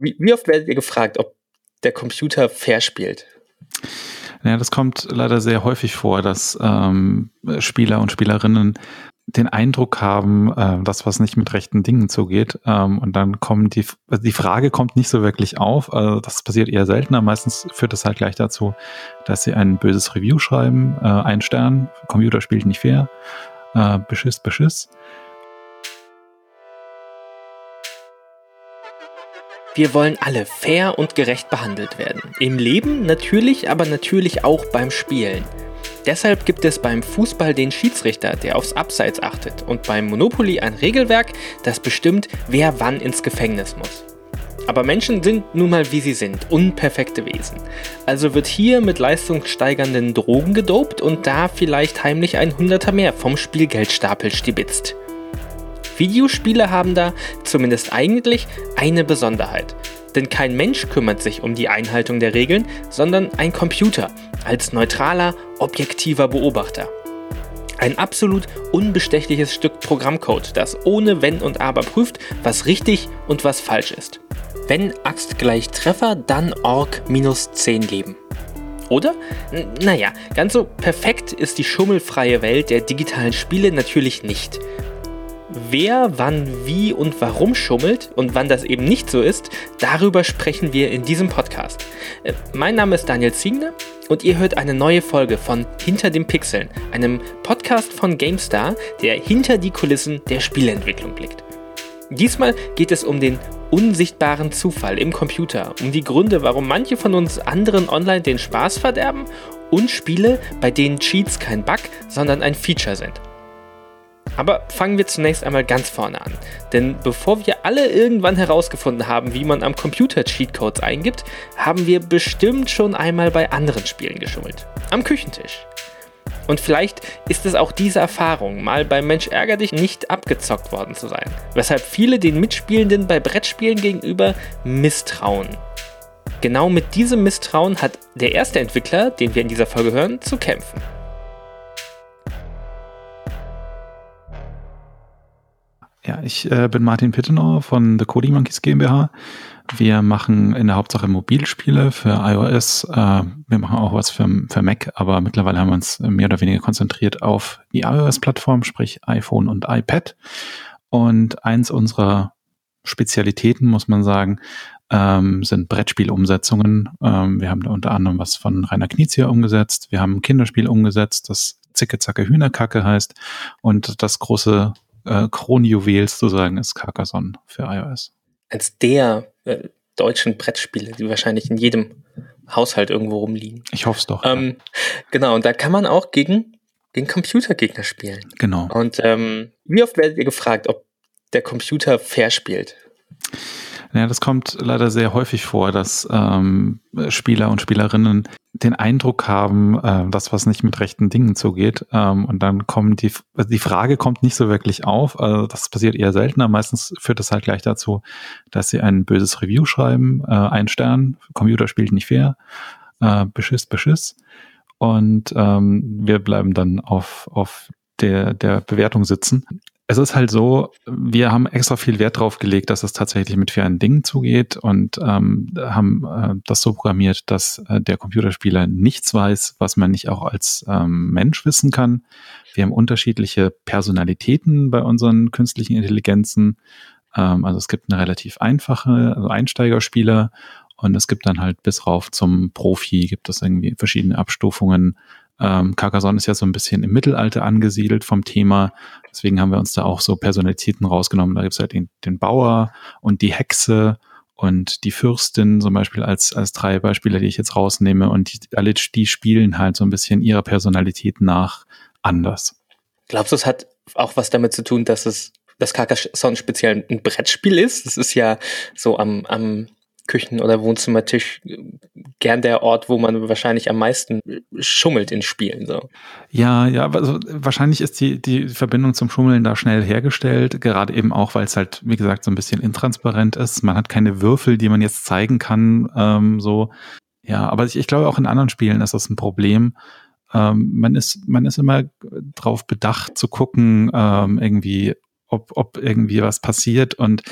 Wie, wie oft werdet ihr gefragt, ob der Computer fair spielt? Ja, das kommt leider sehr häufig vor, dass ähm, Spieler und Spielerinnen den Eindruck haben, äh, dass was nicht mit rechten Dingen zugeht. Ähm, und dann kommt die, also die Frage kommt nicht so wirklich auf. Also das passiert eher seltener. Meistens führt es halt gleich dazu, dass sie ein böses Review schreiben, äh, ein Stern, Computer spielt nicht fair, äh, Beschiss, Beschiss. Wir wollen alle fair und gerecht behandelt werden. Im Leben natürlich, aber natürlich auch beim Spielen. Deshalb gibt es beim Fußball den Schiedsrichter, der aufs Abseits achtet, und beim Monopoly ein Regelwerk, das bestimmt, wer wann ins Gefängnis muss. Aber Menschen sind nun mal wie sie sind, unperfekte Wesen. Also wird hier mit leistungssteigernden Drogen gedopt und da vielleicht heimlich ein Hunderter mehr vom Spielgeldstapel stibitzt. Videospiele haben da, zumindest eigentlich, eine Besonderheit. Denn kein Mensch kümmert sich um die Einhaltung der Regeln, sondern ein Computer als neutraler, objektiver Beobachter. Ein absolut unbestechliches Stück Programmcode, das ohne Wenn und Aber prüft, was richtig und was falsch ist. Wenn Axt gleich Treffer, dann Org minus 10 Leben. Oder? N naja, ganz so perfekt ist die schummelfreie Welt der digitalen Spiele natürlich nicht. Wer, wann, wie und warum schummelt und wann das eben nicht so ist, darüber sprechen wir in diesem Podcast. Äh, mein Name ist Daniel Ziegner und ihr hört eine neue Folge von Hinter den Pixeln, einem Podcast von GameStar, der hinter die Kulissen der Spieleentwicklung blickt. Diesmal geht es um den unsichtbaren Zufall im Computer, um die Gründe, warum manche von uns anderen online den Spaß verderben und Spiele, bei denen Cheats kein Bug, sondern ein Feature sind. Aber fangen wir zunächst einmal ganz vorne an. Denn bevor wir alle irgendwann herausgefunden haben, wie man am Computer Cheatcodes eingibt, haben wir bestimmt schon einmal bei anderen Spielen geschummelt. Am Küchentisch. Und vielleicht ist es auch diese Erfahrung, mal beim Mensch ärger dich nicht abgezockt worden zu sein. Weshalb viele den Mitspielenden bei Brettspielen gegenüber misstrauen. Genau mit diesem Misstrauen hat der erste Entwickler, den wir in dieser Folge hören, zu kämpfen. Ja, ich äh, bin Martin Pittenauer von The Cody Monkeys GmbH. Wir machen in der Hauptsache Mobilspiele für iOS. Äh, wir machen auch was für, für Mac, aber mittlerweile haben wir uns mehr oder weniger konzentriert auf die iOS-Plattform, sprich iPhone und iPad. Und eins unserer Spezialitäten, muss man sagen, ähm, sind Brettspielumsetzungen. Ähm, wir haben da unter anderem was von Rainer Knizia umgesetzt. Wir haben ein Kinderspiel umgesetzt, das Zicke Zacke Hühnerkacke heißt. Und das große äh, Kronjuwel sozusagen ist Carcassonne für iOS. Als der äh, deutschen Brettspiele, die wahrscheinlich in jedem Haushalt irgendwo rumliegen. Ich hoffe es doch. Ähm, ja. Genau, und da kann man auch gegen, gegen Computergegner spielen. Genau. Und ähm, wie oft werdet ihr gefragt, ob der Computer fair spielt? Ja, das kommt leider sehr häufig vor, dass ähm, Spieler und Spielerinnen den Eindruck haben, äh, dass was nicht mit rechten Dingen zugeht. Ähm, und dann kommt die, also die Frage kommt nicht so wirklich auf. Also das passiert eher seltener. Meistens führt das halt gleich dazu, dass sie ein böses Review schreiben, äh, ein Stern, Computer spielt nicht fair, äh, Beschiss, Beschiss. Und ähm, wir bleiben dann auf, auf der, der Bewertung sitzen es ist halt so, wir haben extra viel Wert drauf gelegt, dass es tatsächlich mit fairen Dingen zugeht und ähm, haben äh, das so programmiert, dass äh, der Computerspieler nichts weiß, was man nicht auch als ähm, Mensch wissen kann. Wir haben unterschiedliche Personalitäten bei unseren künstlichen Intelligenzen. Ähm, also es gibt eine relativ einfache, also Einsteigerspieler und es gibt dann halt bis rauf zum Profi, gibt es irgendwie verschiedene Abstufungen ähm, Carcassonne ist ja so ein bisschen im Mittelalter angesiedelt vom Thema. Deswegen haben wir uns da auch so Personalitäten rausgenommen. Da gibt's halt den, den Bauer und die Hexe und die Fürstin zum Beispiel als, als drei Beispiele, die ich jetzt rausnehme. Und die, alle die spielen halt so ein bisschen ihrer Personalität nach anders. Glaubst du, es hat auch was damit zu tun, dass es das Carcassonne speziell ein Brettspiel ist? Das ist ja so am, am Küchen- oder Wohnzimmertisch gern der Ort, wo man wahrscheinlich am meisten schummelt in Spielen. So. Ja, ja, also wahrscheinlich ist die, die Verbindung zum Schummeln da schnell hergestellt, gerade eben auch, weil es halt, wie gesagt, so ein bisschen intransparent ist. Man hat keine Würfel, die man jetzt zeigen kann. Ähm, so, ja, aber ich, ich glaube auch in anderen Spielen ist das ein Problem. Ähm, man ist, man ist immer drauf bedacht zu gucken, ähm, irgendwie, ob, ob irgendwie was passiert und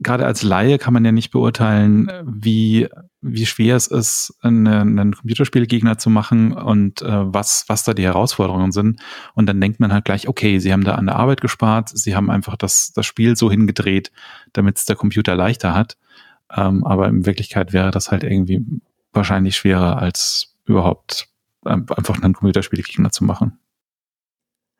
gerade als Laie kann man ja nicht beurteilen, wie, wie schwer es ist, einen, einen Computerspielgegner zu machen und äh, was, was da die Herausforderungen sind. Und dann denkt man halt gleich, okay, sie haben da an der Arbeit gespart, sie haben einfach das, das Spiel so hingedreht, damit es der Computer leichter hat. Ähm, aber in Wirklichkeit wäre das halt irgendwie wahrscheinlich schwerer, als überhaupt einfach einen Computerspielgegner zu machen.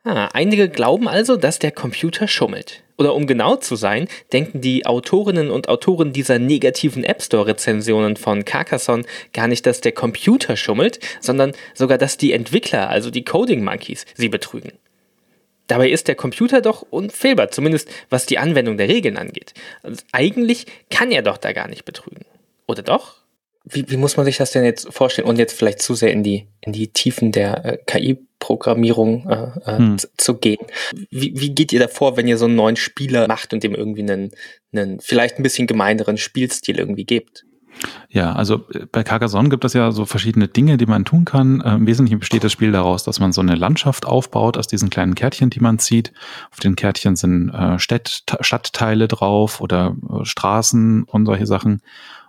Ah, einige glauben also, dass der Computer schummelt. Oder um genau zu sein, denken die Autorinnen und Autoren dieser negativen App Store-Rezensionen von Carcassonne gar nicht, dass der Computer schummelt, sondern sogar, dass die Entwickler, also die Coding Monkeys, sie betrügen. Dabei ist der Computer doch unfehlbar, zumindest was die Anwendung der Regeln angeht. Also eigentlich kann er doch da gar nicht betrügen. Oder doch? Wie, wie muss man sich das denn jetzt vorstellen? Und jetzt vielleicht zu sehr in die, in die Tiefen der äh, KI-Programmierung äh, äh, hm. zu gehen. Wie, wie geht ihr davor, wenn ihr so einen neuen Spieler macht und dem irgendwie einen, einen vielleicht ein bisschen gemeineren Spielstil irgendwie gebt? Ja, also äh, bei Carcassonne gibt es ja so verschiedene Dinge, die man tun kann. Äh, Im Wesentlichen besteht das Spiel daraus, dass man so eine Landschaft aufbaut aus diesen kleinen Kärtchen, die man zieht. Auf den Kärtchen sind äh, Städt, Stadtteile drauf oder äh, Straßen und solche Sachen.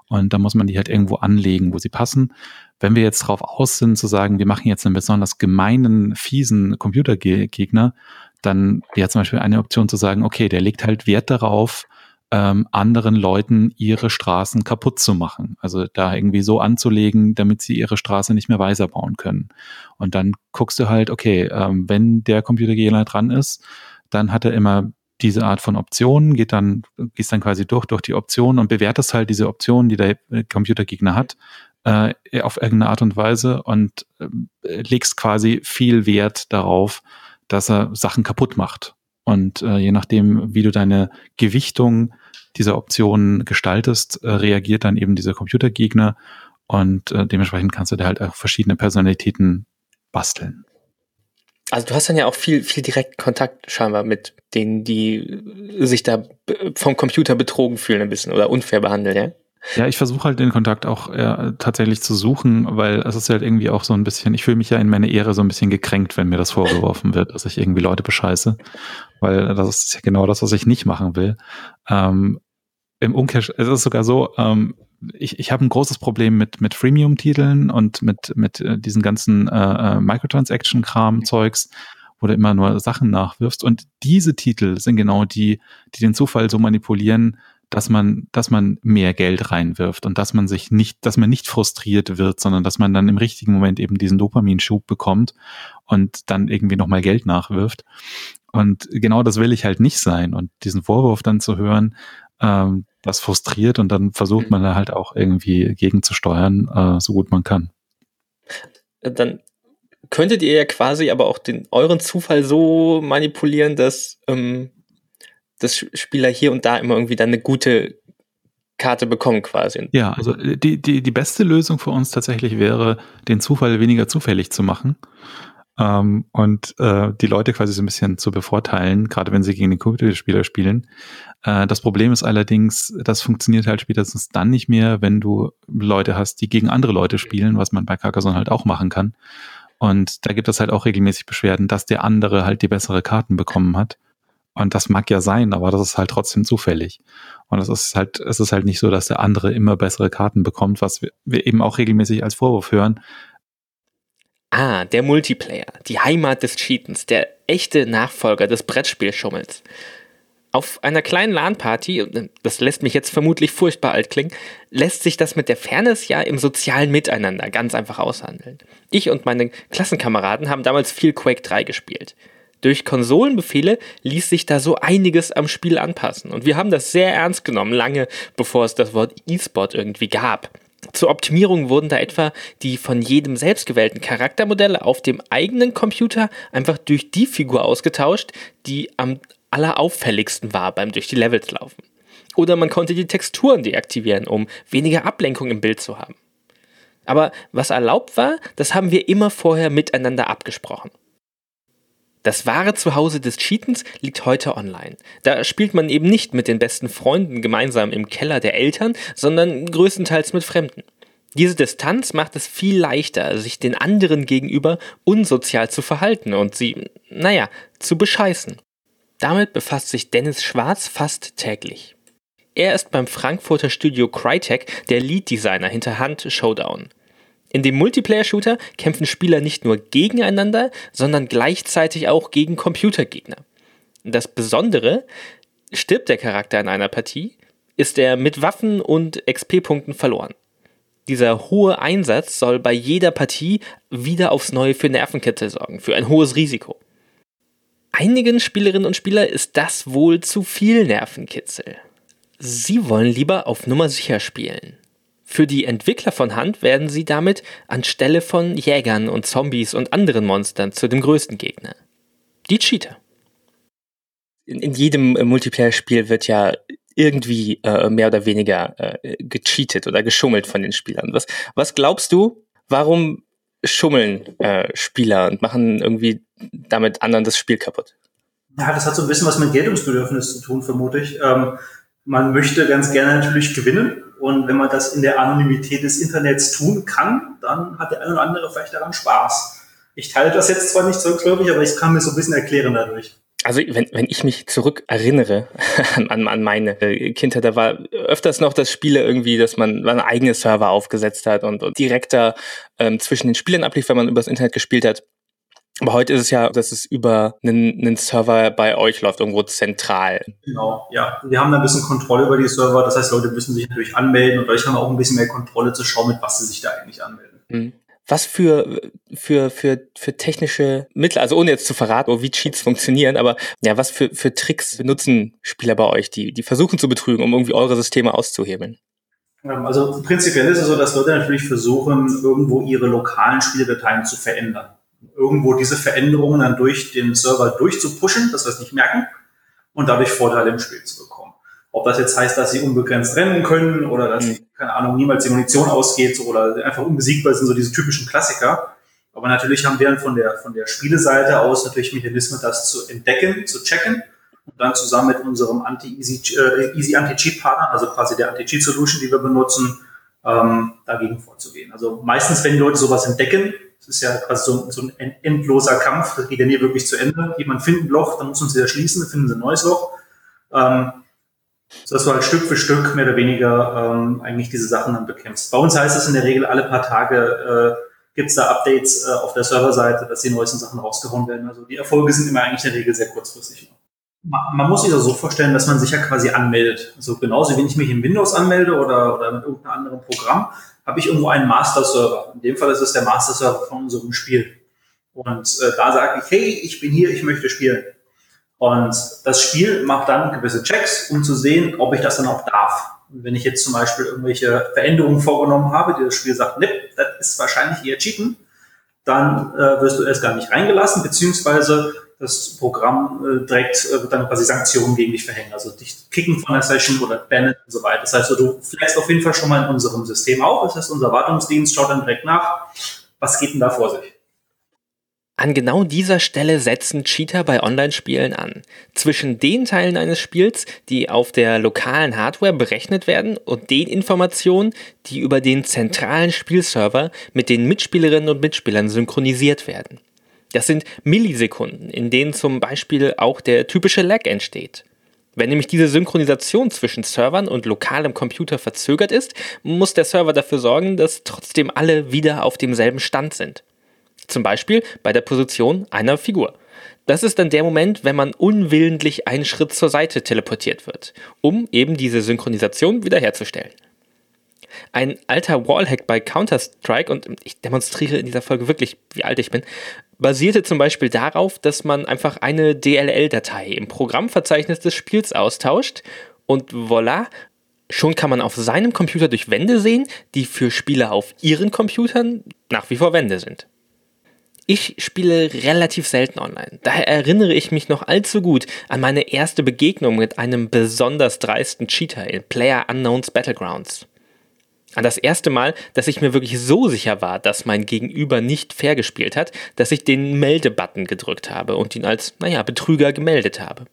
Und da muss man die halt irgendwo anlegen, wo sie passen. Wenn wir jetzt drauf aus sind, zu sagen, wir machen jetzt einen besonders gemeinen, fiesen Computergegner, dann wäre zum Beispiel eine Option zu sagen, okay, der legt halt Wert darauf, ähm, anderen Leuten ihre Straßen kaputt zu machen. Also da irgendwie so anzulegen, damit sie ihre Straße nicht mehr weiser bauen können. Und dann guckst du halt, okay, ähm, wenn der Computergegner dran ist, dann hat er immer diese Art von Optionen, geht dann, gehst dann quasi durch, durch die Optionen und bewertest halt diese Optionen, die der Computergegner hat, äh, auf irgendeine Art und Weise und äh, legst quasi viel Wert darauf, dass er Sachen kaputt macht. Und äh, je nachdem, wie du deine Gewichtung dieser Optionen gestaltest, äh, reagiert dann eben dieser Computergegner und äh, dementsprechend kannst du da halt auch verschiedene Personalitäten basteln. Also du hast dann ja auch viel, viel direkten Kontakt scheinbar mit denen, die sich da vom Computer betrogen fühlen ein bisschen oder unfair behandeln, ja? Ja, ich versuche halt den Kontakt auch äh, tatsächlich zu suchen, weil es ist halt irgendwie auch so ein bisschen, ich fühle mich ja in meiner Ehre so ein bisschen gekränkt, wenn mir das vorgeworfen wird, dass ich irgendwie Leute bescheiße, weil das ist ja genau das, was ich nicht machen will. Ähm, Im Umkehrschluss, es ist sogar so, ähm, ich, ich habe ein großes Problem mit, mit Freemium-Titeln und mit, mit äh, diesen ganzen äh, äh, Microtransaction-Kram-Zeugs, wo du immer nur Sachen nachwirfst. Und diese Titel sind genau die, die den Zufall so manipulieren, dass man, dass man mehr Geld reinwirft und dass man sich nicht, dass man nicht frustriert wird, sondern dass man dann im richtigen Moment eben diesen Dopaminschub bekommt und dann irgendwie nochmal Geld nachwirft. Und genau das will ich halt nicht sein. Und diesen Vorwurf dann zu hören, ähm, das frustriert und dann versucht man da halt auch irgendwie gegenzusteuern, äh, so gut man kann. Dann könntet ihr ja quasi aber auch den euren Zufall so manipulieren, dass, ähm, dass Spieler hier und da immer irgendwie dann eine gute Karte bekommen quasi. Ja, also die, die, die beste Lösung für uns tatsächlich wäre, den Zufall weniger zufällig zu machen ähm, und äh, die Leute quasi so ein bisschen zu bevorteilen, gerade wenn sie gegen den Computerspieler spielen. Äh, das Problem ist allerdings, das funktioniert halt spätestens dann nicht mehr, wenn du Leute hast, die gegen andere Leute spielen, was man bei Carcassonne halt auch machen kann. Und da gibt es halt auch regelmäßig Beschwerden, dass der andere halt die bessere Karten bekommen hat. Und das mag ja sein, aber das ist halt trotzdem zufällig. Und es ist halt, es ist halt nicht so, dass der andere immer bessere Karten bekommt, was wir, wir eben auch regelmäßig als Vorwurf hören, Ah, der Multiplayer, die Heimat des Cheatens, der echte Nachfolger des Brettspielschummels. Auf einer kleinen LAN-Party, das lässt mich jetzt vermutlich furchtbar alt klingen, lässt sich das mit der Fairness ja im sozialen Miteinander ganz einfach aushandeln. Ich und meine Klassenkameraden haben damals viel Quake 3 gespielt. Durch Konsolenbefehle ließ sich da so einiges am Spiel anpassen und wir haben das sehr ernst genommen, lange bevor es das Wort E-Sport irgendwie gab. Zur Optimierung wurden da etwa die von jedem selbstgewählten Charaktermodelle auf dem eigenen Computer einfach durch die Figur ausgetauscht, die am allerauffälligsten war beim durch die Levels laufen. Oder man konnte die Texturen deaktivieren, um weniger Ablenkung im Bild zu haben. Aber was erlaubt war, das haben wir immer vorher miteinander abgesprochen. Das wahre Zuhause des Cheatens liegt heute online. Da spielt man eben nicht mit den besten Freunden gemeinsam im Keller der Eltern, sondern größtenteils mit Fremden. Diese Distanz macht es viel leichter, sich den anderen gegenüber unsozial zu verhalten und sie, naja, zu bescheißen. Damit befasst sich Dennis Schwarz fast täglich. Er ist beim Frankfurter Studio Crytek der Lead-Designer hinter Hand Showdown. In dem Multiplayer-Shooter kämpfen Spieler nicht nur gegeneinander, sondern gleichzeitig auch gegen Computergegner. Das Besondere, stirbt der Charakter in einer Partie, ist er mit Waffen und XP-Punkten verloren. Dieser hohe Einsatz soll bei jeder Partie wieder aufs Neue für Nervenkitzel sorgen, für ein hohes Risiko. Einigen Spielerinnen und Spieler ist das wohl zu viel Nervenkitzel. Sie wollen lieber auf Nummer sicher spielen. Für die Entwickler von Hand werden sie damit anstelle von Jägern und Zombies und anderen Monstern zu dem größten Gegner. Die Cheater. In, in jedem äh, Multiplayer-Spiel wird ja irgendwie äh, mehr oder weniger äh, gecheatet oder geschummelt von den Spielern. Was, was glaubst du, warum schummeln äh, Spieler und machen irgendwie damit anderen das Spiel kaputt? Ja, das hat so ein bisschen was mit Geltungsbedürfnis zu tun, vermute ich. Ähm, man möchte ganz gerne natürlich gewinnen. Und wenn man das in der Anonymität des Internets tun kann, dann hat der eine oder andere vielleicht daran Spaß. Ich teile das jetzt zwar nicht zwangsläufig, aber ich kann mir so ein bisschen erklären dadurch. Also wenn, wenn ich mich zurück erinnere an, an meine äh, Kindheit, da war öfters noch das Spiele irgendwie, dass man, man eigene Server aufgesetzt hat und, und direkter ähm, zwischen den Spielern ablief, wenn man übers Internet gespielt hat. Aber heute ist es ja, dass es über einen, einen Server bei euch läuft, irgendwo zentral. Genau, ja. Wir haben da ein bisschen Kontrolle über die Server. Das heißt, Leute müssen sich natürlich anmelden und euch haben auch ein bisschen mehr Kontrolle zu schauen, mit was sie sich da eigentlich anmelden. Mhm. Was für, für, für, für technische Mittel, also ohne jetzt zu verraten, wie Cheats funktionieren, aber ja, was für, für Tricks benutzen Spieler bei euch, die, die versuchen zu betrügen, um irgendwie eure Systeme auszuhebeln? Ähm, also prinzipiell ist es so, dass Leute natürlich versuchen, irgendwo ihre lokalen Spieldateien zu verändern irgendwo diese Veränderungen dann durch den Server durchzupushen, dass wir es nicht merken und dadurch Vorteile im Spiel zu bekommen. Ob das jetzt heißt, dass sie unbegrenzt rennen können oder dass, mhm. keine Ahnung, niemals die Munition ausgeht oder einfach unbesiegbar sind, so diese typischen Klassiker. Aber natürlich haben wir dann von der, von der Spieleseite aus natürlich Mechanismen, das zu entdecken, zu checken und dann zusammen mit unserem Anti-Easy äh, Easy Anti-Cheat-Partner, also quasi der Anti-Cheat-Solution, die wir benutzen, ähm, dagegen vorzugehen. Also meistens, wenn die Leute sowas entdecken, es ist ja quasi so, so, ein endloser Kampf, das geht ja nie wirklich zu Ende. Jemand findet ein Loch, dann muss man es wieder schließen, finden sie ein neues Loch. Ähm, so dass du halt Stück für Stück mehr oder weniger ähm, eigentlich diese Sachen dann bekämpfst. Bei uns heißt es in der Regel alle paar Tage äh, gibt es da Updates äh, auf der Serverseite, dass die neuesten Sachen rausgehauen werden. Also die Erfolge sind immer eigentlich in der Regel sehr kurzfristig. Man, man muss sich das so vorstellen, dass man sich ja quasi anmeldet. Also genauso, wenn ich mich in Windows anmelde oder, oder mit irgendeinem anderen Programm, habe ich irgendwo einen Master-Server. In dem Fall ist es der Master-Server von unserem Spiel. Und äh, da sage ich, hey, ich bin hier, ich möchte spielen. Und das Spiel macht dann gewisse Checks, um zu sehen, ob ich das dann auch darf. Und wenn ich jetzt zum Beispiel irgendwelche Veränderungen vorgenommen habe, die das Spiel sagt, nipp, das ist wahrscheinlich eher Cheaten, dann äh, wirst du erst gar nicht reingelassen, beziehungsweise das Programm äh, direkt äh, dann quasi Sanktionen gegen dich verhängen, also dich kicken von der Session oder bannen und so weiter. Das heißt, du flagst auf jeden Fall schon mal in unserem System auf. Das heißt, unser Wartungsdienst schaut dann direkt nach, was geht denn da vor sich. An genau dieser Stelle setzen Cheater bei Online-Spielen an. Zwischen den Teilen eines Spiels, die auf der lokalen Hardware berechnet werden, und den Informationen, die über den zentralen Spielserver mit den Mitspielerinnen und Mitspielern synchronisiert werden. Das sind Millisekunden, in denen zum Beispiel auch der typische Lag entsteht. Wenn nämlich diese Synchronisation zwischen Servern und lokalem Computer verzögert ist, muss der Server dafür sorgen, dass trotzdem alle wieder auf demselben Stand sind. Zum Beispiel bei der Position einer Figur. Das ist dann der Moment, wenn man unwillentlich einen Schritt zur Seite teleportiert wird, um eben diese Synchronisation wiederherzustellen. Ein alter Wallhack bei Counter-Strike, und ich demonstriere in dieser Folge wirklich, wie alt ich bin, basierte zum Beispiel darauf, dass man einfach eine DLL-Datei im Programmverzeichnis des Spiels austauscht und voilà, schon kann man auf seinem Computer durch Wände sehen, die für Spieler auf ihren Computern nach wie vor Wände sind. Ich spiele relativ selten online. Daher erinnere ich mich noch allzu gut an meine erste Begegnung mit einem besonders dreisten Cheater in Player Unknowns Battlegrounds. An das erste Mal, dass ich mir wirklich so sicher war, dass mein Gegenüber nicht fair gespielt hat, dass ich den Melde-Button gedrückt habe und ihn als, naja, Betrüger gemeldet habe.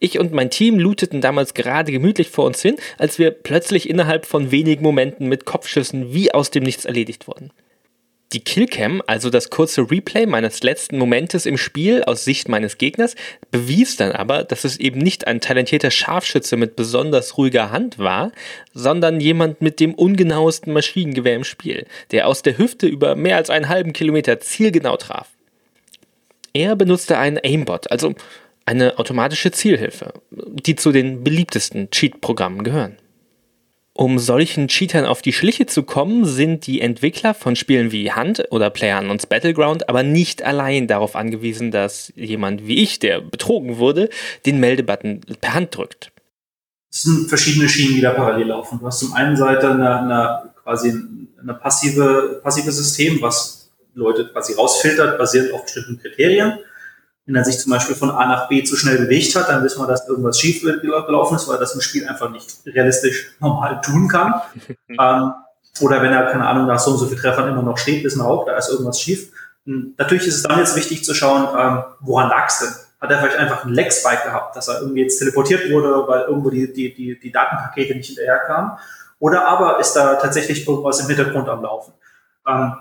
Ich und mein Team looteten damals gerade gemütlich vor uns hin, als wir plötzlich innerhalb von wenigen Momenten mit Kopfschüssen wie aus dem Nichts erledigt wurden. Die Killcam, also das kurze Replay meines letzten Momentes im Spiel aus Sicht meines Gegners, bewies dann aber, dass es eben nicht ein talentierter Scharfschütze mit besonders ruhiger Hand war, sondern jemand mit dem ungenauesten Maschinengewehr im Spiel, der aus der Hüfte über mehr als einen halben Kilometer zielgenau traf. Er benutzte einen Aimbot, also eine automatische Zielhilfe, die zu den beliebtesten Cheat-Programmen gehören. Um solchen Cheatern auf die Schliche zu kommen, sind die Entwickler von Spielen wie Hunt oder PlayerUnknown's Battleground aber nicht allein darauf angewiesen, dass jemand wie ich, der betrogen wurde, den Meldebutton per Hand drückt. Es sind verschiedene Schienen, die da parallel laufen. Du hast zum einen Seite eine, eine quasi eine passive, passive System, was Leute quasi rausfiltert, basierend auf bestimmten Kriterien wenn er sich zum Beispiel von A nach B zu schnell bewegt hat, dann wissen wir, dass irgendwas schief gelaufen ist, weil er das im Spiel einfach nicht realistisch normal tun kann. ähm, oder wenn er, keine Ahnung, nach so und so viel Treffern immer noch steht, wissen wir auch, da ist irgendwas schief. Und natürlich ist es dann jetzt wichtig zu schauen, ähm, woran lag es denn? Hat er vielleicht einfach einen Lag-Spike gehabt, dass er irgendwie jetzt teleportiert wurde, weil irgendwo die, die, die, die Datenpakete nicht hinterherkamen? Oder aber ist da tatsächlich irgendwas im Hintergrund am Laufen? Ähm,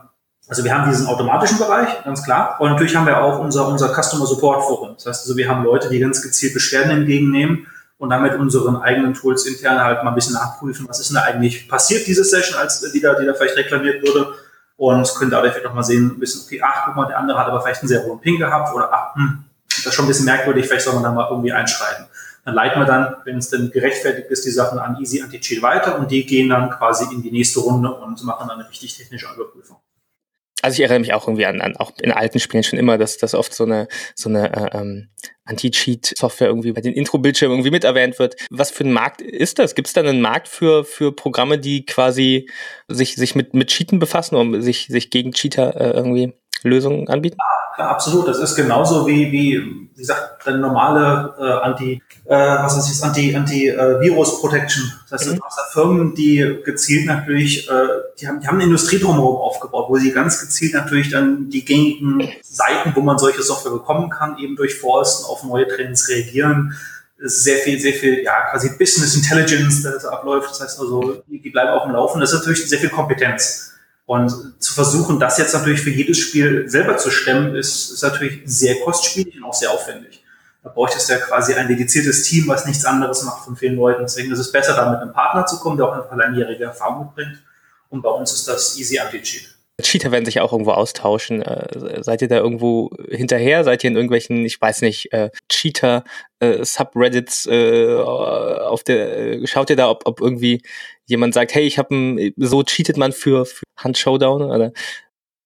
also wir haben diesen automatischen Bereich, ganz klar. Und natürlich haben wir auch unser, unser Customer Support Forum. Das heißt also, wir haben Leute, die ganz gezielt Beschwerden entgegennehmen und dann mit unseren eigenen Tools intern halt mal ein bisschen nachprüfen, was ist denn da eigentlich passiert, diese Session, als die da, die da vielleicht reklamiert wurde. Und können dadurch vielleicht auch mal sehen, ein bisschen, okay, ach, guck mal, der andere hat aber vielleicht einen sehr hohen Ping gehabt oder ach, hm, das ist schon ein bisschen merkwürdig, vielleicht soll man da mal irgendwie einschreiten. Dann leiten wir dann, wenn es denn gerechtfertigt ist, die Sachen an Easy Anti-Cheat weiter und die gehen dann quasi in die nächste Runde und machen dann eine richtig technische Überprüfung. Also ich erinnere mich auch irgendwie an, an auch in alten Spielen schon immer, dass, dass oft so eine, so eine äh, ähm, Anti-Cheat-Software irgendwie bei den Intro-Bildschirmen irgendwie mit erwähnt wird. Was für ein Markt ist das? Gibt es da einen Markt für, für Programme, die quasi sich, sich mit, mit Cheaten befassen, um sich, sich gegen Cheater äh, irgendwie Lösungen anbieten? Ja, absolut. Das ist genauso wie, wie, wie gesagt, eine normale äh, Anti, äh, was ist das, Anti, Anti äh, Virus Protection. Das heißt, mhm. du hast da Firmen, die gezielt natürlich, äh, die haben, die haben eine Industrie drumherum aufgebaut, wo sie ganz gezielt natürlich dann die gängigen Seiten, wo man solche Software bekommen kann, eben durch Forsten auf neue Trends reagieren. sehr viel, sehr viel, ja, quasi Business Intelligence, das abläuft. Das heißt also, die, die bleiben auf dem Laufen. Das ist natürlich sehr viel Kompetenz. Und zu versuchen, das jetzt natürlich für jedes Spiel selber zu stemmen, ist, ist natürlich sehr kostspielig und auch sehr aufwendig. Da bräuchte es ja quasi ein dediziertes Team, was nichts anderes macht von vielen Leuten. Deswegen ist es besser, da mit einem Partner zu kommen, der auch eine langjährige Erfahrung mitbringt. Und bei uns ist das Easy Anti-Cheat. Cheater werden sich auch irgendwo austauschen. Äh, seid ihr da irgendwo hinterher? Seid ihr in irgendwelchen, ich weiß nicht, äh, Cheater äh, äh, auf der äh, schaut ihr da, ob, ob irgendwie jemand sagt, hey, ich habe so cheatet man für, für Hand Showdown oder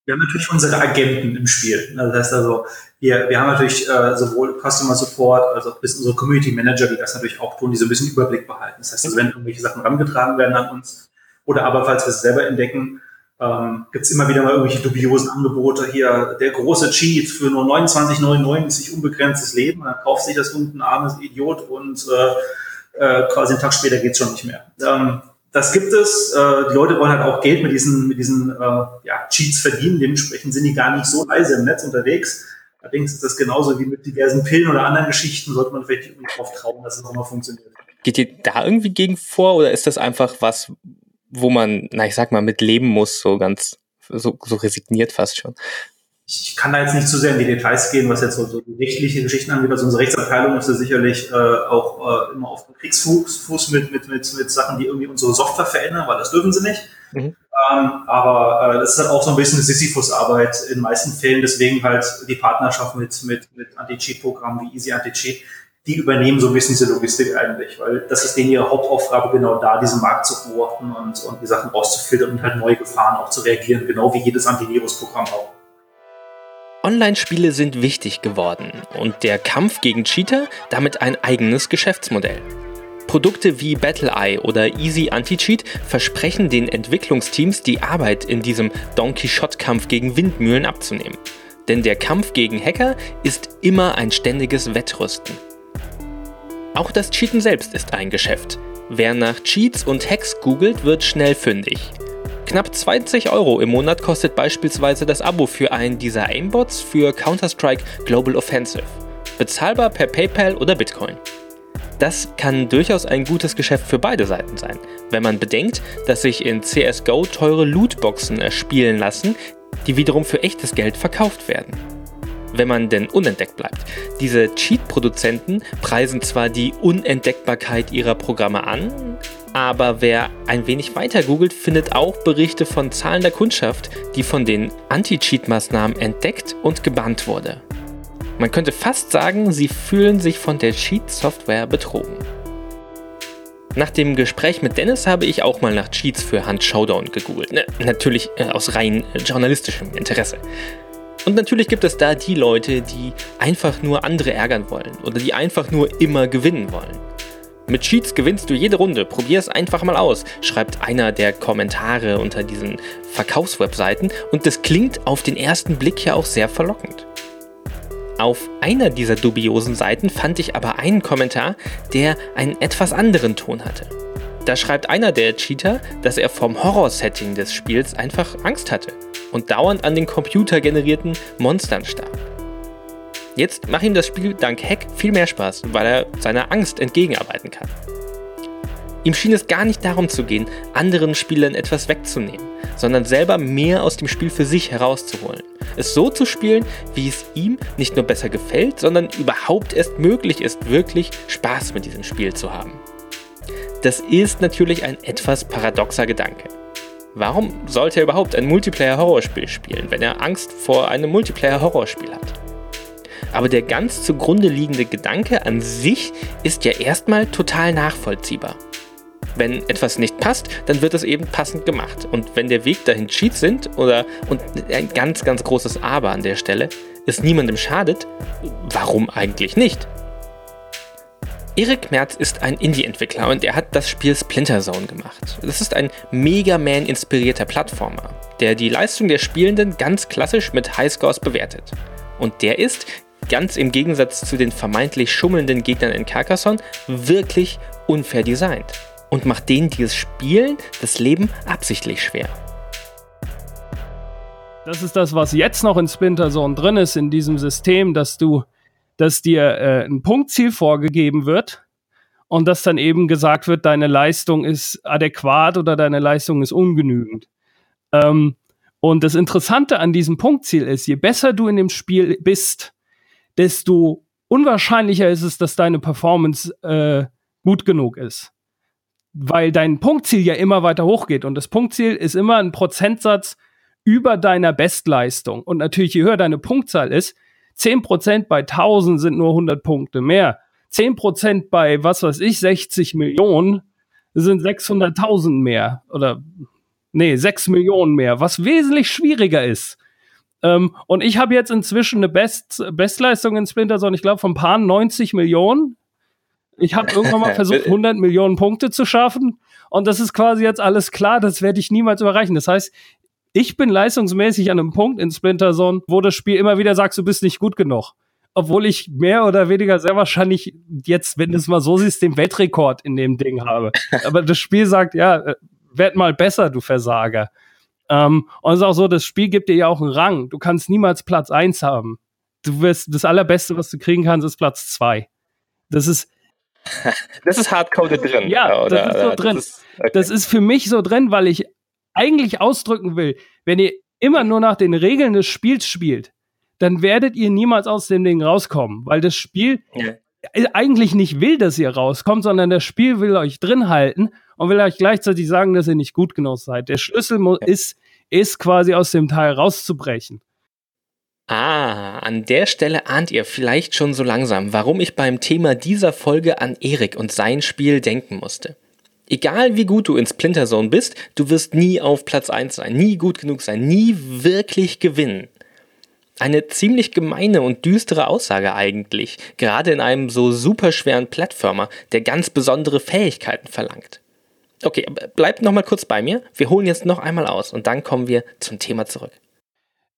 wir haben natürlich unsere Agenten im Spiel. Das heißt also, wir, wir haben natürlich äh, sowohl Customer Support als auch unsere Community Manager, die das natürlich auch tun, die so ein bisschen Überblick behalten. Das heißt, also, wenn irgendwelche Sachen rangetragen werden an uns oder aber falls wir es selber entdecken, ähm, gibt immer wieder mal irgendwelche dubiosen Angebote hier. Der große Cheat für nur 29,99 unbegrenztes Leben. dann kauft sich das unten armes Idiot und äh, äh, quasi einen Tag später geht's schon nicht mehr. Ähm, das gibt es. Äh, die Leute wollen halt auch Geld mit diesen, mit diesen äh, ja, Cheats verdienen. Dementsprechend sind die gar nicht so leise im Netz unterwegs. Allerdings ist das genauso wie mit diversen Pillen oder anderen Geschichten. Sollte man vielleicht darauf trauen, dass es auch mal funktioniert. Geht ihr da irgendwie gegen vor oder ist das einfach was, wo man, na ich sag mal, mit leben muss, so ganz, so, so resigniert fast schon. Ich kann da jetzt nicht zu sehr in die Details gehen, was jetzt so, so rechtliche Geschichten angeht. Also unsere Rechtsabteilung ist ja sicherlich äh, auch äh, immer auf dem Kriegsfuß Fuß mit, mit, mit, mit Sachen, die irgendwie unsere Software verändern, weil das dürfen sie nicht. Mhm. Ähm, aber äh, das ist halt auch so ein bisschen eine Sisyphus-Arbeit in meisten Fällen. Deswegen halt die Partnerschaft mit, mit, mit Anti-Cheat-Programmen wie Easy Anti-Cheat, die übernehmen so ein bisschen diese Logistik eigentlich, weil das ist denen ihre Hauptaufgabe, genau da diesen Markt zu beobachten und, und die Sachen rauszufiltern und halt neue Gefahren auch zu reagieren, genau wie jedes Antivirus-Programm auch. Online-Spiele sind wichtig geworden und der Kampf gegen Cheater damit ein eigenes Geschäftsmodell. Produkte wie BattleEye oder Easy Anti-Cheat versprechen den Entwicklungsteams die Arbeit in diesem Don Quixote-Kampf gegen Windmühlen abzunehmen. Denn der Kampf gegen Hacker ist immer ein ständiges Wettrüsten. Auch das Cheaten selbst ist ein Geschäft. Wer nach Cheats und Hacks googelt, wird schnell fündig. Knapp 20 Euro im Monat kostet beispielsweise das Abo für einen dieser Aimbots für Counter-Strike Global Offensive. Bezahlbar per PayPal oder Bitcoin. Das kann durchaus ein gutes Geschäft für beide Seiten sein, wenn man bedenkt, dass sich in CSGO teure Lootboxen erspielen lassen, die wiederum für echtes Geld verkauft werden. Wenn man denn unentdeckt bleibt. Diese Cheat-Produzenten preisen zwar die Unentdeckbarkeit ihrer Programme an, aber wer ein wenig weiter googelt, findet auch Berichte von zahlender Kundschaft, die von den Anti-Cheat-Maßnahmen entdeckt und gebannt wurde. Man könnte fast sagen, sie fühlen sich von der Cheat-Software betrogen. Nach dem Gespräch mit Dennis habe ich auch mal nach Cheats für Hand Showdown gegoogelt. Ne, natürlich äh, aus rein äh, journalistischem Interesse. Und natürlich gibt es da die Leute, die einfach nur andere ärgern wollen oder die einfach nur immer gewinnen wollen. Mit Cheats gewinnst du jede Runde, probier es einfach mal aus, schreibt einer der Kommentare unter diesen Verkaufswebseiten und das klingt auf den ersten Blick ja auch sehr verlockend. Auf einer dieser dubiosen Seiten fand ich aber einen Kommentar, der einen etwas anderen Ton hatte. Da schreibt einer der Cheater, dass er vom Horror-Setting des Spiels einfach Angst hatte und dauernd an den computergenerierten Monstern starb. Jetzt macht ihm das Spiel dank Hack viel mehr Spaß, weil er seiner Angst entgegenarbeiten kann. Ihm schien es gar nicht darum zu gehen, anderen Spielern etwas wegzunehmen, sondern selber mehr aus dem Spiel für sich herauszuholen. Es so zu spielen, wie es ihm nicht nur besser gefällt, sondern überhaupt erst möglich ist, wirklich Spaß mit diesem Spiel zu haben. Das ist natürlich ein etwas paradoxer Gedanke. Warum sollte er überhaupt ein Multiplayer-Horrorspiel spielen, wenn er Angst vor einem Multiplayer-Horrorspiel hat? Aber der ganz zugrunde liegende Gedanke an sich ist ja erstmal total nachvollziehbar. Wenn etwas nicht passt, dann wird es eben passend gemacht. Und wenn der Weg dahin Cheats sind oder und ein ganz, ganz großes Aber an der Stelle, es niemandem schadet, warum eigentlich nicht? Erik Merz ist ein Indie-Entwickler und er hat das Spiel Splinter Zone gemacht. Das ist ein Mega Man-inspirierter Plattformer, der die Leistung der Spielenden ganz klassisch mit Highscores bewertet. Und der ist, ganz im Gegensatz zu den vermeintlich schummelnden Gegnern in Carcassonne, wirklich unfair designt und macht denen, die es spielen, das Leben absichtlich schwer. Das ist das, was jetzt noch in Splinter Zone drin ist, in diesem System, dass du, dass dir äh, ein Punktziel vorgegeben wird und dass dann eben gesagt wird, deine Leistung ist adäquat oder deine Leistung ist ungenügend. Ähm, und das Interessante an diesem Punktziel ist, je besser du in dem Spiel bist, desto unwahrscheinlicher ist es, dass deine Performance äh, gut genug ist weil dein Punktziel ja immer weiter hochgeht und das Punktziel ist immer ein Prozentsatz über deiner Bestleistung. Und natürlich, je höher deine Punktzahl ist, 10% bei 1000 sind nur 100 Punkte mehr. 10% bei, was weiß ich, 60 Millionen sind 600.000 mehr. Oder, nee, 6 Millionen mehr, was wesentlich schwieriger ist. Ähm, und ich habe jetzt inzwischen eine Best Bestleistung in Splinter Zone, ich glaube, von paar 90 Millionen. Ich habe irgendwann mal versucht, 100 Millionen Punkte zu schaffen. Und das ist quasi jetzt alles klar. Das werde ich niemals überreichen. Das heißt, ich bin leistungsmäßig an einem Punkt in Splinter Zone, wo das Spiel immer wieder sagt, du bist nicht gut genug. Obwohl ich mehr oder weniger sehr wahrscheinlich jetzt, wenn du es mal so siehst, den Weltrekord in dem Ding habe. Aber das Spiel sagt, ja, äh, werd mal besser, du Versager. Ähm, und es ist auch so, das Spiel gibt dir ja auch einen Rang. Du kannst niemals Platz eins haben. Du wirst, das Allerbeste, was du kriegen kannst, ist Platz zwei. Das ist, das ist hardcoded drin. Ja, oder, das ist so drin. Das ist, okay. das ist für mich so drin, weil ich eigentlich ausdrücken will, wenn ihr immer nur nach den Regeln des Spiels spielt, dann werdet ihr niemals aus dem Ding rauskommen, weil das Spiel ja. eigentlich nicht will, dass ihr rauskommt, sondern das Spiel will euch drin halten und will euch gleichzeitig sagen, dass ihr nicht gut genug seid. Der Schlüssel ja. ist, ist quasi aus dem Teil rauszubrechen. Ah, an der Stelle ahnt ihr vielleicht schon so langsam, warum ich beim Thema dieser Folge an Erik und sein Spiel denken musste. Egal wie gut du in Splinter Zone bist, du wirst nie auf Platz 1 sein, nie gut genug sein, nie wirklich gewinnen. Eine ziemlich gemeine und düstere Aussage eigentlich, gerade in einem so superschweren Plattformer, der ganz besondere Fähigkeiten verlangt. Okay, bleibt nochmal kurz bei mir, wir holen jetzt noch einmal aus und dann kommen wir zum Thema zurück.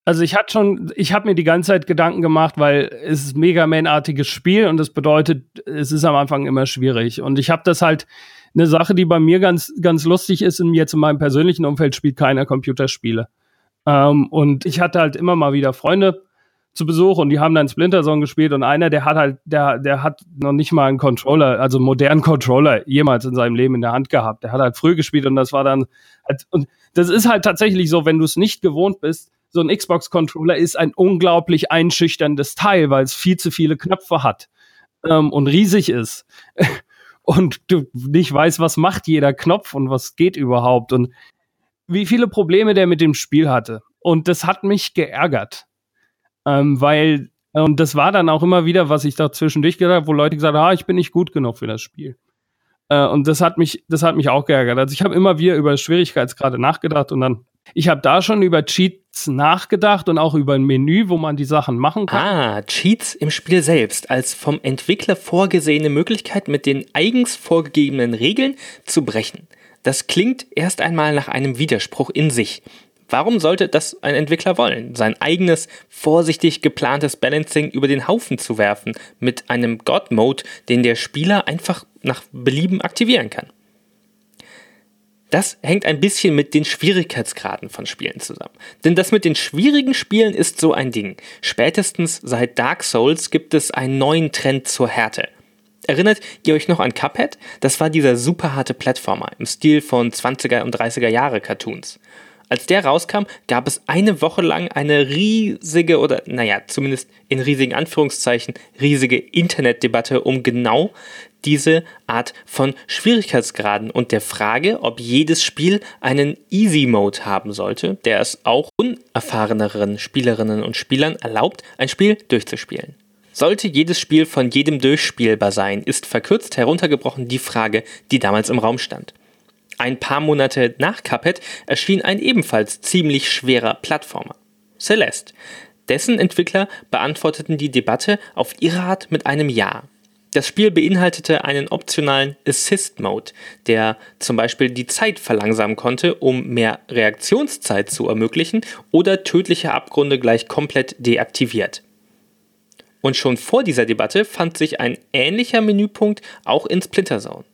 Also ich hatte schon, ich habe mir die ganze Zeit Gedanken gemacht, weil es ist ein Mega Man-artiges Spiel und das bedeutet, es ist am Anfang immer schwierig. Und ich habe das halt eine Sache, die bei mir ganz, ganz lustig ist, und jetzt in meinem persönlichen Umfeld spielt keiner Computerspiele. Ähm, und ich hatte halt immer mal wieder Freunde zu Besuch und die haben dann Splinter Zone gespielt und einer, der hat halt, der, der hat noch nicht mal einen Controller, also einen modernen Controller jemals in seinem Leben in der Hand gehabt. Der hat halt früh gespielt und das war dann, halt, und das ist halt tatsächlich so, wenn du es nicht gewohnt bist, so ein Xbox-Controller ist ein unglaublich einschüchterndes Teil, weil es viel zu viele Knöpfe hat ähm, und riesig ist. und du nicht weißt, was macht jeder Knopf und was geht überhaupt und wie viele Probleme der mit dem Spiel hatte. Und das hat mich geärgert, ähm, weil und das war dann auch immer wieder, was ich da zwischendurch gesagt habe, wo Leute gesagt haben, ah, ich bin nicht gut genug für das Spiel. Äh, und das hat mich, das hat mich auch geärgert. Also ich habe immer wieder über Schwierigkeitsgrade nachgedacht und dann, ich habe da schon über Cheats nachgedacht und auch über ein Menü, wo man die Sachen machen kann. Ah, Cheats im Spiel selbst als vom Entwickler vorgesehene Möglichkeit, mit den eigens vorgegebenen Regeln zu brechen. Das klingt erst einmal nach einem Widerspruch in sich. Warum sollte das ein Entwickler wollen? Sein eigenes, vorsichtig geplantes Balancing über den Haufen zu werfen mit einem God-Mode, den der Spieler einfach nach Belieben aktivieren kann. Das hängt ein bisschen mit den Schwierigkeitsgraden von Spielen zusammen. Denn das mit den schwierigen Spielen ist so ein Ding. Spätestens seit Dark Souls gibt es einen neuen Trend zur Härte. Erinnert ihr euch noch an Cuphead? Das war dieser super harte Plattformer im Stil von 20er und 30er Jahre Cartoons. Als der rauskam, gab es eine Woche lang eine riesige oder, naja, zumindest in riesigen Anführungszeichen, riesige Internetdebatte um genau diese Art von Schwierigkeitsgraden und der Frage, ob jedes Spiel einen Easy Mode haben sollte, der es auch unerfahreneren Spielerinnen und Spielern erlaubt, ein Spiel durchzuspielen. Sollte jedes Spiel von jedem durchspielbar sein, ist verkürzt heruntergebrochen die Frage, die damals im Raum stand. Ein paar Monate nach Cuphead erschien ein ebenfalls ziemlich schwerer Plattformer, Celeste. Dessen Entwickler beantworteten die Debatte auf ihre Art mit einem Ja. Das Spiel beinhaltete einen optionalen Assist-Mode, der zum Beispiel die Zeit verlangsamen konnte, um mehr Reaktionszeit zu ermöglichen oder tödliche Abgründe gleich komplett deaktiviert. Und schon vor dieser Debatte fand sich ein ähnlicher Menüpunkt auch in Splinter Zone.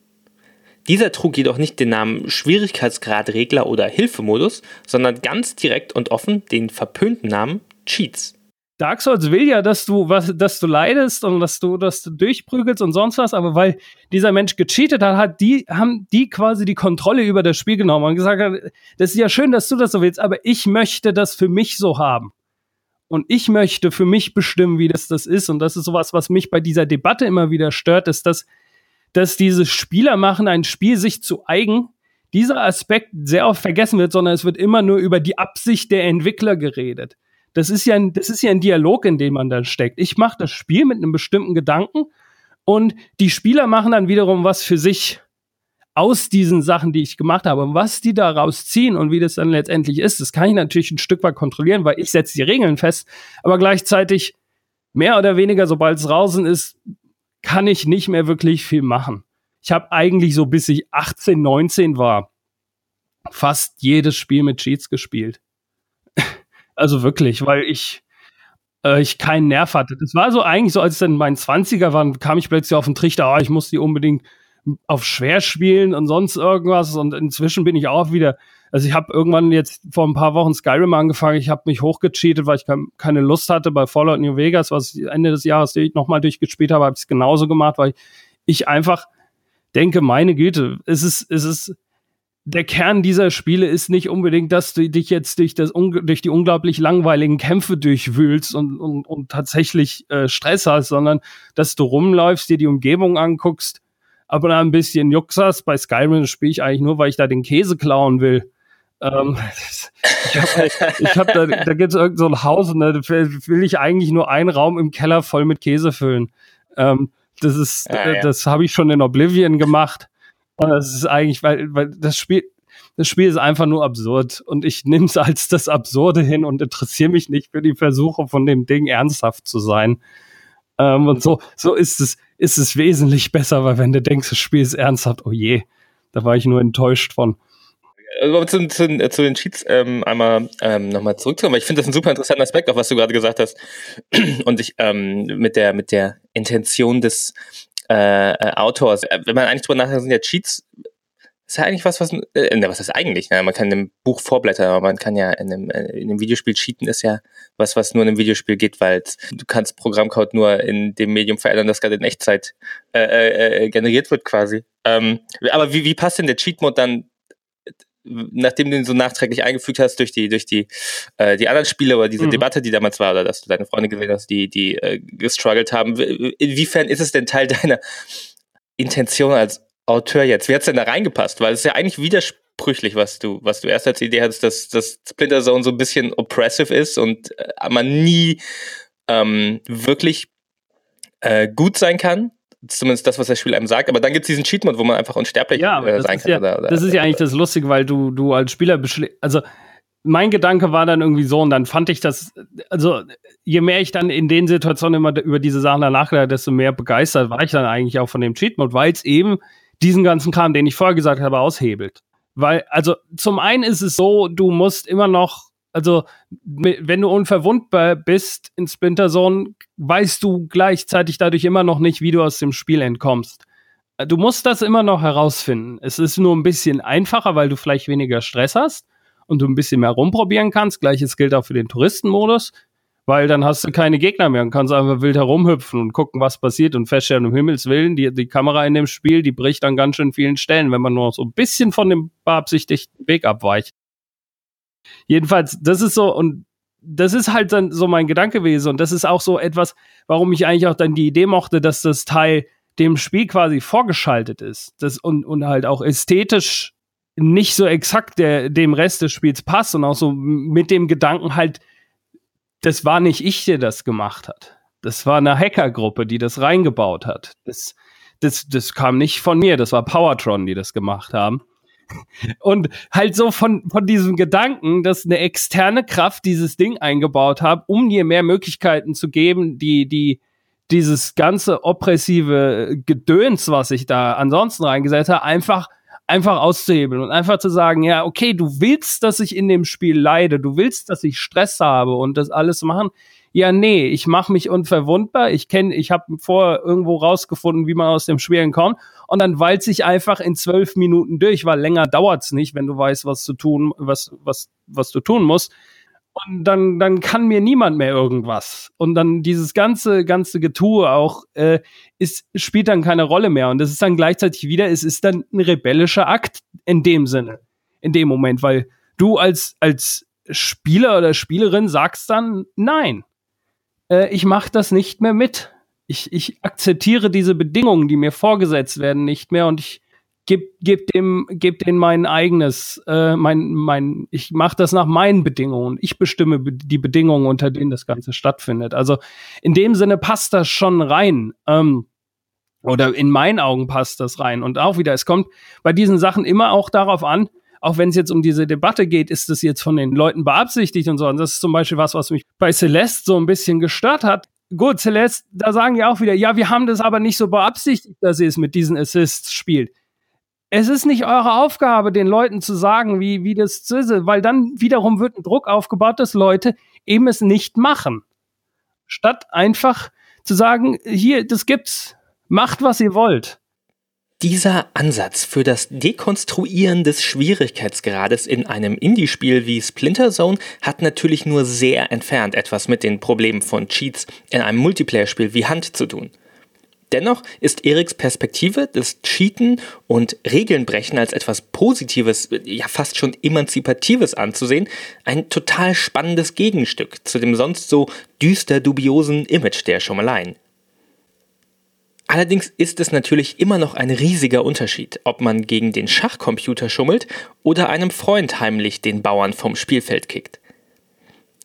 Dieser trug jedoch nicht den Namen Schwierigkeitsgradregler oder Hilfemodus, sondern ganz direkt und offen den verpönten Namen Cheats. Dark Souls will ja, dass du was, dass du leidest und dass du, dass du durchprügelst und sonst was, aber weil dieser Mensch gecheatet hat, hat die, haben die quasi die Kontrolle über das Spiel genommen und gesagt, das ist ja schön, dass du das so willst, aber ich möchte das für mich so haben. Und ich möchte für mich bestimmen, wie das das ist. Und das ist sowas, was mich bei dieser Debatte immer wieder stört, ist, dass dass diese Spieler machen ein Spiel sich zu eigen, dieser Aspekt sehr oft vergessen wird, sondern es wird immer nur über die Absicht der Entwickler geredet. Das ist ja ein, das ist ja ein Dialog, in dem man da steckt. Ich mache das Spiel mit einem bestimmten Gedanken und die Spieler machen dann wiederum was für sich aus diesen Sachen, die ich gemacht habe. Und was die daraus ziehen und wie das dann letztendlich ist, das kann ich natürlich ein Stück weit kontrollieren, weil ich setze die Regeln fest, aber gleichzeitig mehr oder weniger, sobald es draußen ist, kann ich nicht mehr wirklich viel machen. Ich habe eigentlich so bis ich 18, 19 war, fast jedes Spiel mit Cheats gespielt. Also wirklich, weil ich äh, ich keinen Nerv hatte. Das war so eigentlich so, als es dann mein 20er war, kam ich plötzlich auf den Trichter, oh, ich muss die unbedingt auf schwer spielen und sonst irgendwas. Und inzwischen bin ich auch wieder also ich habe irgendwann jetzt vor ein paar Wochen Skyrim angefangen. Ich habe mich hochgecheatet, weil ich keine Lust hatte bei Fallout New Vegas, was ich Ende des Jahres nochmal durchgespielt habe, habe ich es genauso gemacht, weil ich einfach denke, meine Güte, es ist, es ist, der Kern dieser Spiele ist nicht unbedingt, dass du dich jetzt durch, das, durch die unglaublich langweiligen Kämpfe durchwühlst und, und, und tatsächlich äh, Stress hast, sondern dass du rumläufst, dir die Umgebung anguckst, aber dann ein bisschen jucksast. Bei Skyrim spiele ich eigentlich nur, weil ich da den Käse klauen will. Ähm, ich habe halt, ich hab da, da gibt es irgend so ein Haus und da will ich eigentlich nur einen Raum im Keller voll mit Käse füllen. Ähm, das ist, ja, ja. das habe ich schon in Oblivion gemacht. Und das ist eigentlich, weil, weil das Spiel, das Spiel ist einfach nur absurd und ich nehme es als das Absurde hin und interessiere mich nicht für die Versuche von dem Ding ernsthaft zu sein. Ähm, und so, so ist es, ist es wesentlich besser, weil wenn du denkst, das Spiel ist ernsthaft, oh je, da war ich nur enttäuscht von äh, zu, zu, äh, zu, den Cheats ähm, einmal ähm, nochmal zurückzukommen, weil ich finde das ein super interessanter Aspekt, auch was du gerade gesagt hast. Und ich ähm, mit der mit der Intention des äh, äh Autors, wenn man eigentlich drüber nachdenkt, sind ja Cheats ist ja eigentlich was, was, äh, ne, was ist eigentlich? Ne? Man kann in einem Buch vorblättern, aber man kann ja in einem, in einem Videospiel cheaten, ist ja was, was nur in einem Videospiel geht, weil du kannst Programmcode nur in dem Medium verändern, das gerade in Echtzeit äh, äh, generiert wird quasi. Ähm, aber wie, wie passt denn der Cheat-Mode dann nachdem du ihn so nachträglich eingefügt hast durch die, durch die, äh, die anderen Spiele oder diese mhm. Debatte, die damals war, oder dass du deine Freunde gesehen hast, die, die äh, gestruggelt haben, inwiefern ist es denn Teil deiner Intention als Autor jetzt? Wie hat's denn da reingepasst? Weil es ist ja eigentlich widersprüchlich, was du, was du erst als Idee hattest, dass, dass Splinter Zone so ein bisschen oppressive ist und äh, man nie ähm, wirklich äh, gut sein kann zumindest das, was das Spiel einem sagt. Aber dann gibt es diesen Cheat-Mode, wo man einfach unsterblich ja, äh, sein kann. Ja, oder, oder, das ist ja eigentlich das Lustige, weil du, du als Spieler also mein Gedanke war dann irgendwie so, und dann fand ich das, also je mehr ich dann in den Situationen immer über diese Sachen danach gedacht desto mehr begeistert war ich dann eigentlich auch von dem Cheat-Mode, weil es eben diesen ganzen Kram, den ich vorher gesagt habe, aushebelt. Weil, also zum einen ist es so, du musst immer noch also wenn du unverwundbar bist in Splinter Zone, weißt du gleichzeitig dadurch immer noch nicht, wie du aus dem Spiel entkommst. Du musst das immer noch herausfinden. Es ist nur ein bisschen einfacher, weil du vielleicht weniger Stress hast und du ein bisschen mehr rumprobieren kannst. Gleiches gilt auch für den Touristenmodus, weil dann hast du keine Gegner mehr und kannst einfach wild herumhüpfen und gucken, was passiert und feststellen, um Himmels Willen, die, die Kamera in dem Spiel, die bricht an ganz schön vielen Stellen, wenn man nur so ein bisschen von dem beabsichtigten Weg abweicht. Jedenfalls, das ist so, und das ist halt dann so mein Gedanke gewesen. Und das ist auch so etwas, warum ich eigentlich auch dann die Idee mochte, dass das Teil dem Spiel quasi vorgeschaltet ist. Das, und, und halt auch ästhetisch nicht so exakt der, dem Rest des Spiels passt und auch so mit dem Gedanken halt, das war nicht ich, der das gemacht hat. Das war eine Hackergruppe, die das reingebaut hat. Das, das, das kam nicht von mir, das war Powertron, die das gemacht haben. Und halt so von, von diesem Gedanken, dass eine externe Kraft dieses Ding eingebaut hat, um dir mehr Möglichkeiten zu geben, die, die, dieses ganze oppressive Gedöns, was ich da ansonsten reingesetzt habe, einfach, einfach auszuhebeln und einfach zu sagen, ja, okay, du willst, dass ich in dem Spiel leide, du willst, dass ich Stress habe und das alles machen ja, nee, ich mache mich unverwundbar, ich kenne, ich habe vorher irgendwo rausgefunden, wie man aus dem Schweren kommt und dann walze ich einfach in zwölf Minuten durch, weil länger dauert's nicht, wenn du weißt, was zu tun, was, was, was du tun musst. Und dann, dann kann mir niemand mehr irgendwas. Und dann dieses ganze, ganze Getue auch, äh, ist, spielt dann keine Rolle mehr. Und das ist dann gleichzeitig wieder, es ist dann ein rebellischer Akt in dem Sinne, in dem Moment, weil du als, als Spieler oder Spielerin sagst dann nein äh, ich mache das nicht mehr mit. Ich, ich akzeptiere diese Bedingungen, die mir vorgesetzt werden, nicht mehr und ich gebe geb dem geb denen mein eigenes äh, mein mein ich mache das nach meinen Bedingungen ich bestimme die Bedingungen unter denen das Ganze stattfindet also in dem Sinne passt das schon rein ähm, oder in meinen Augen passt das rein und auch wieder es kommt bei diesen Sachen immer auch darauf an auch wenn es jetzt um diese Debatte geht, ist das jetzt von den Leuten beabsichtigt und so. Und das ist zum Beispiel was, was mich bei Celeste so ein bisschen gestört hat. Gut, Celeste, da sagen die auch wieder, ja, wir haben das aber nicht so beabsichtigt, dass ihr es mit diesen Assists spielt. Es ist nicht eure Aufgabe, den Leuten zu sagen, wie, wie das ist, weil dann wiederum wird ein Druck aufgebaut, dass Leute eben es nicht machen. Statt einfach zu sagen, hier, das gibt's, macht, was ihr wollt. Dieser Ansatz für das Dekonstruieren des Schwierigkeitsgrades in einem Indie-Spiel wie Splinter Zone hat natürlich nur sehr entfernt etwas mit den Problemen von Cheats in einem Multiplayer-Spiel wie Hand zu tun. Dennoch ist Eriks Perspektive des Cheaten und Regelnbrechen als etwas Positives, ja fast schon Emanzipatives anzusehen, ein total spannendes Gegenstück zu dem sonst so düster dubiosen Image der Schummeleien. Allerdings ist es natürlich immer noch ein riesiger Unterschied, ob man gegen den Schachcomputer schummelt oder einem Freund heimlich den Bauern vom Spielfeld kickt.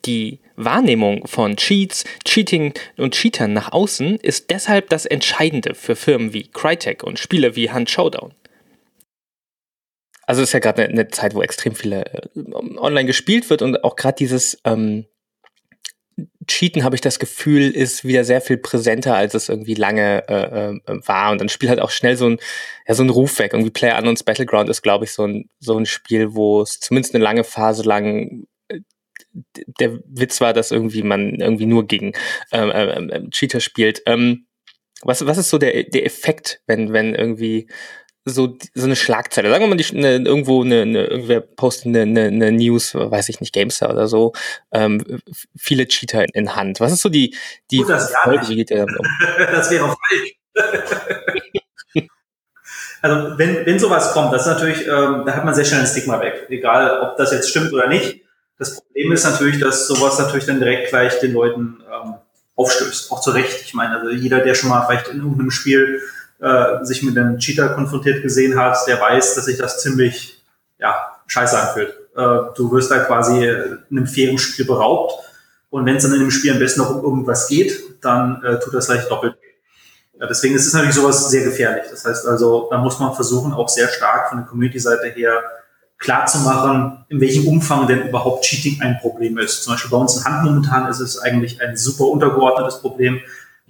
Die Wahrnehmung von Cheats, Cheating und Cheatern nach außen ist deshalb das Entscheidende für Firmen wie Crytek und Spiele wie Hunt Showdown. Also es ist ja gerade eine, eine, Zeit, wo extrem viele äh, online gespielt wird und auch gerade dieses ähm, Cheaten, habe ich das Gefühl, ist wieder sehr viel präsenter, als es irgendwie lange äh, äh, war. Und dann spielt halt auch schnell so ein, ja, so ein Ruf weg. Irgendwie Player Unknowns Battleground ist, glaube ich, so ein, so ein Spiel, wo es zumindest eine lange Phase lang äh, der Witz war, dass irgendwie man irgendwie nur gegen ähm, ähm, ähm Cheater spielt. Ähm, was, was ist so der, der Effekt, wenn, wenn irgendwie so, so eine Schlagzeile. Sagen wir mal, die, eine, irgendwo eine, eine, irgendwer postet eine, eine, eine News, weiß ich nicht, Gamestar oder so, ähm, viele Cheater in, in, Hand. Was ist so die, die Gut, das, Folge, wie geht der um? das wäre falsch. Also wenn, wenn sowas kommt, das ist natürlich, ähm, da hat man sehr schnell ein Stigma weg. Egal, ob das jetzt stimmt oder nicht. Das Problem ist natürlich, dass sowas natürlich dann direkt gleich den Leuten ähm, aufstößt. Auch zu Recht. Ich meine, also jeder, der schon mal vielleicht in irgendeinem Spiel äh, sich mit einem Cheater konfrontiert gesehen hat, der weiß, dass sich das ziemlich ja, scheiße anfühlt. Äh, du wirst da quasi in einem fairen Spiel beraubt. Und wenn es dann in dem Spiel am besten noch um irgendwas geht, dann äh, tut das gleich doppelt. Ja, deswegen ist es natürlich sowas sehr gefährlich. Das heißt also, da muss man versuchen, auch sehr stark von der Community-Seite her klar zu machen, in welchem Umfang denn überhaupt Cheating ein Problem ist. Zum Beispiel bei uns in Hand momentan ist es eigentlich ein super untergeordnetes Problem.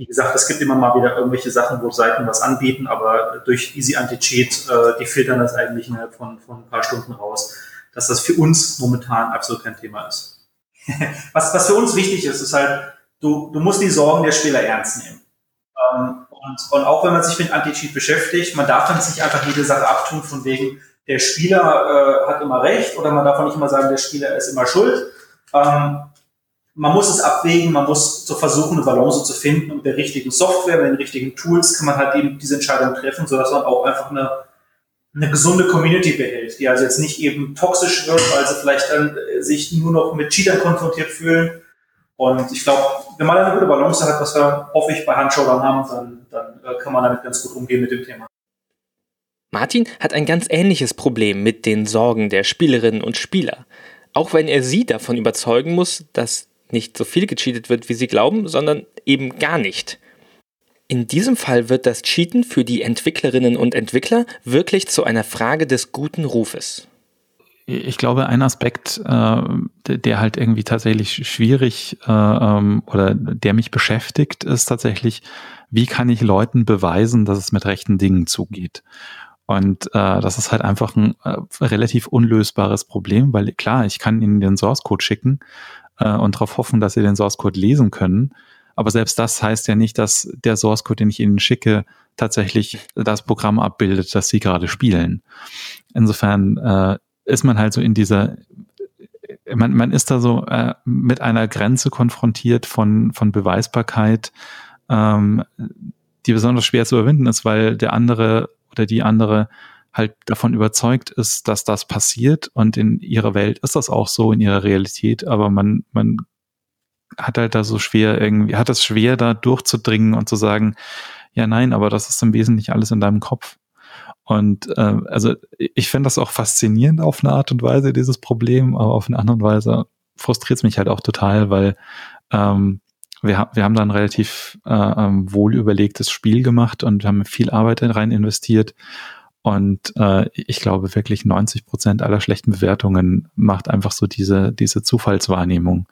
Wie gesagt, es gibt immer mal wieder irgendwelche Sachen, wo Seiten was anbieten, aber durch Easy Anti-Cheat, äh, die filtern das eigentlich innerhalb von, von ein paar Stunden raus, dass das für uns momentan absolut kein Thema ist. was, was für uns wichtig ist, ist halt, du, du musst die Sorgen der Spieler ernst nehmen. Ähm, und, und auch wenn man sich mit Anti-Cheat beschäftigt, man darf dann nicht einfach jede Sache abtun von wegen, der Spieler äh, hat immer recht oder man darf auch nicht immer sagen, der Spieler ist immer schuld. Ähm, man muss es abwägen, man muss so versuchen, eine Balance zu finden und mit der richtigen Software, mit den richtigen Tools kann man halt eben diese Entscheidung treffen, sodass man auch einfach eine, eine gesunde Community behält, die also jetzt nicht eben toxisch wird, weil sie vielleicht dann äh, sich nur noch mit Cheatern konfrontiert fühlen. Und ich glaube, wenn man eine gute Balance hat, was wir hoffe ich bei Handshowern haben, dann, dann äh, kann man damit ganz gut umgehen mit dem Thema. Martin hat ein ganz ähnliches Problem mit den Sorgen der Spielerinnen und Spieler. Auch wenn er sie davon überzeugen muss, dass nicht so viel gecheatet wird, wie sie glauben, sondern eben gar nicht. In diesem Fall wird das Cheaten für die Entwicklerinnen und Entwickler wirklich zu einer Frage des guten Rufes. Ich glaube, ein Aspekt, äh, der halt irgendwie tatsächlich schwierig äh, ähm, oder der mich beschäftigt, ist tatsächlich, wie kann ich Leuten beweisen, dass es mit rechten Dingen zugeht? Und äh, das ist halt einfach ein äh, relativ unlösbares Problem, weil klar, ich kann ihnen den Source Code schicken äh, und darauf hoffen, dass sie den Source Code lesen können. Aber selbst das heißt ja nicht, dass der Source Code, den ich ihnen schicke, tatsächlich das Programm abbildet, das sie gerade spielen. Insofern äh, ist man halt so in dieser, man, man ist da so äh, mit einer Grenze konfrontiert von, von Beweisbarkeit, ähm, die besonders schwer zu überwinden ist, weil der andere oder die andere halt davon überzeugt ist, dass das passiert und in ihrer Welt ist das auch so in ihrer Realität, aber man, man hat halt da so schwer irgendwie, hat es schwer da durchzudringen und zu sagen, ja nein, aber das ist im Wesentlichen alles in deinem Kopf. Und äh, also ich finde das auch faszinierend auf eine Art und Weise, dieses Problem, aber auf eine andere Weise frustriert es mich halt auch total, weil ähm, wir, wir haben da ein relativ äh, ähm, wohl überlegtes Spiel gemacht und haben viel Arbeit rein investiert. Und äh, ich glaube wirklich 90 Prozent aller schlechten Bewertungen macht einfach so diese, diese Zufallswahrnehmung.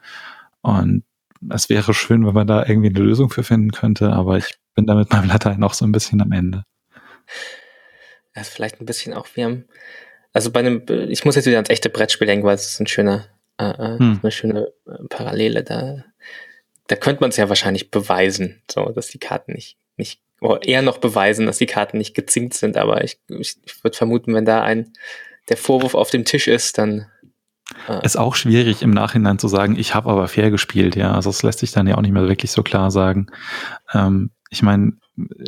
Und es wäre schön, wenn man da irgendwie eine Lösung für finden könnte, aber ich bin da mit meinem Latein auch so ein bisschen am Ende. Das ist vielleicht ein bisschen auch, wir haben, also bei einem, ich muss jetzt wieder ans echte Brettspiel denken, weil es ist ein schöner, äh, äh hm. eine schöne äh, Parallele da da könnte man es ja wahrscheinlich beweisen, so, dass die Karten nicht, nicht, eher noch beweisen, dass die Karten nicht gezinkt sind, aber ich, ich, ich würde vermuten, wenn da ein, der Vorwurf auf dem Tisch ist, dann äh ist auch schwierig im Nachhinein zu sagen, ich habe aber fair gespielt, ja. Also das lässt sich dann ja auch nicht mehr wirklich so klar sagen. Ähm, ich meine,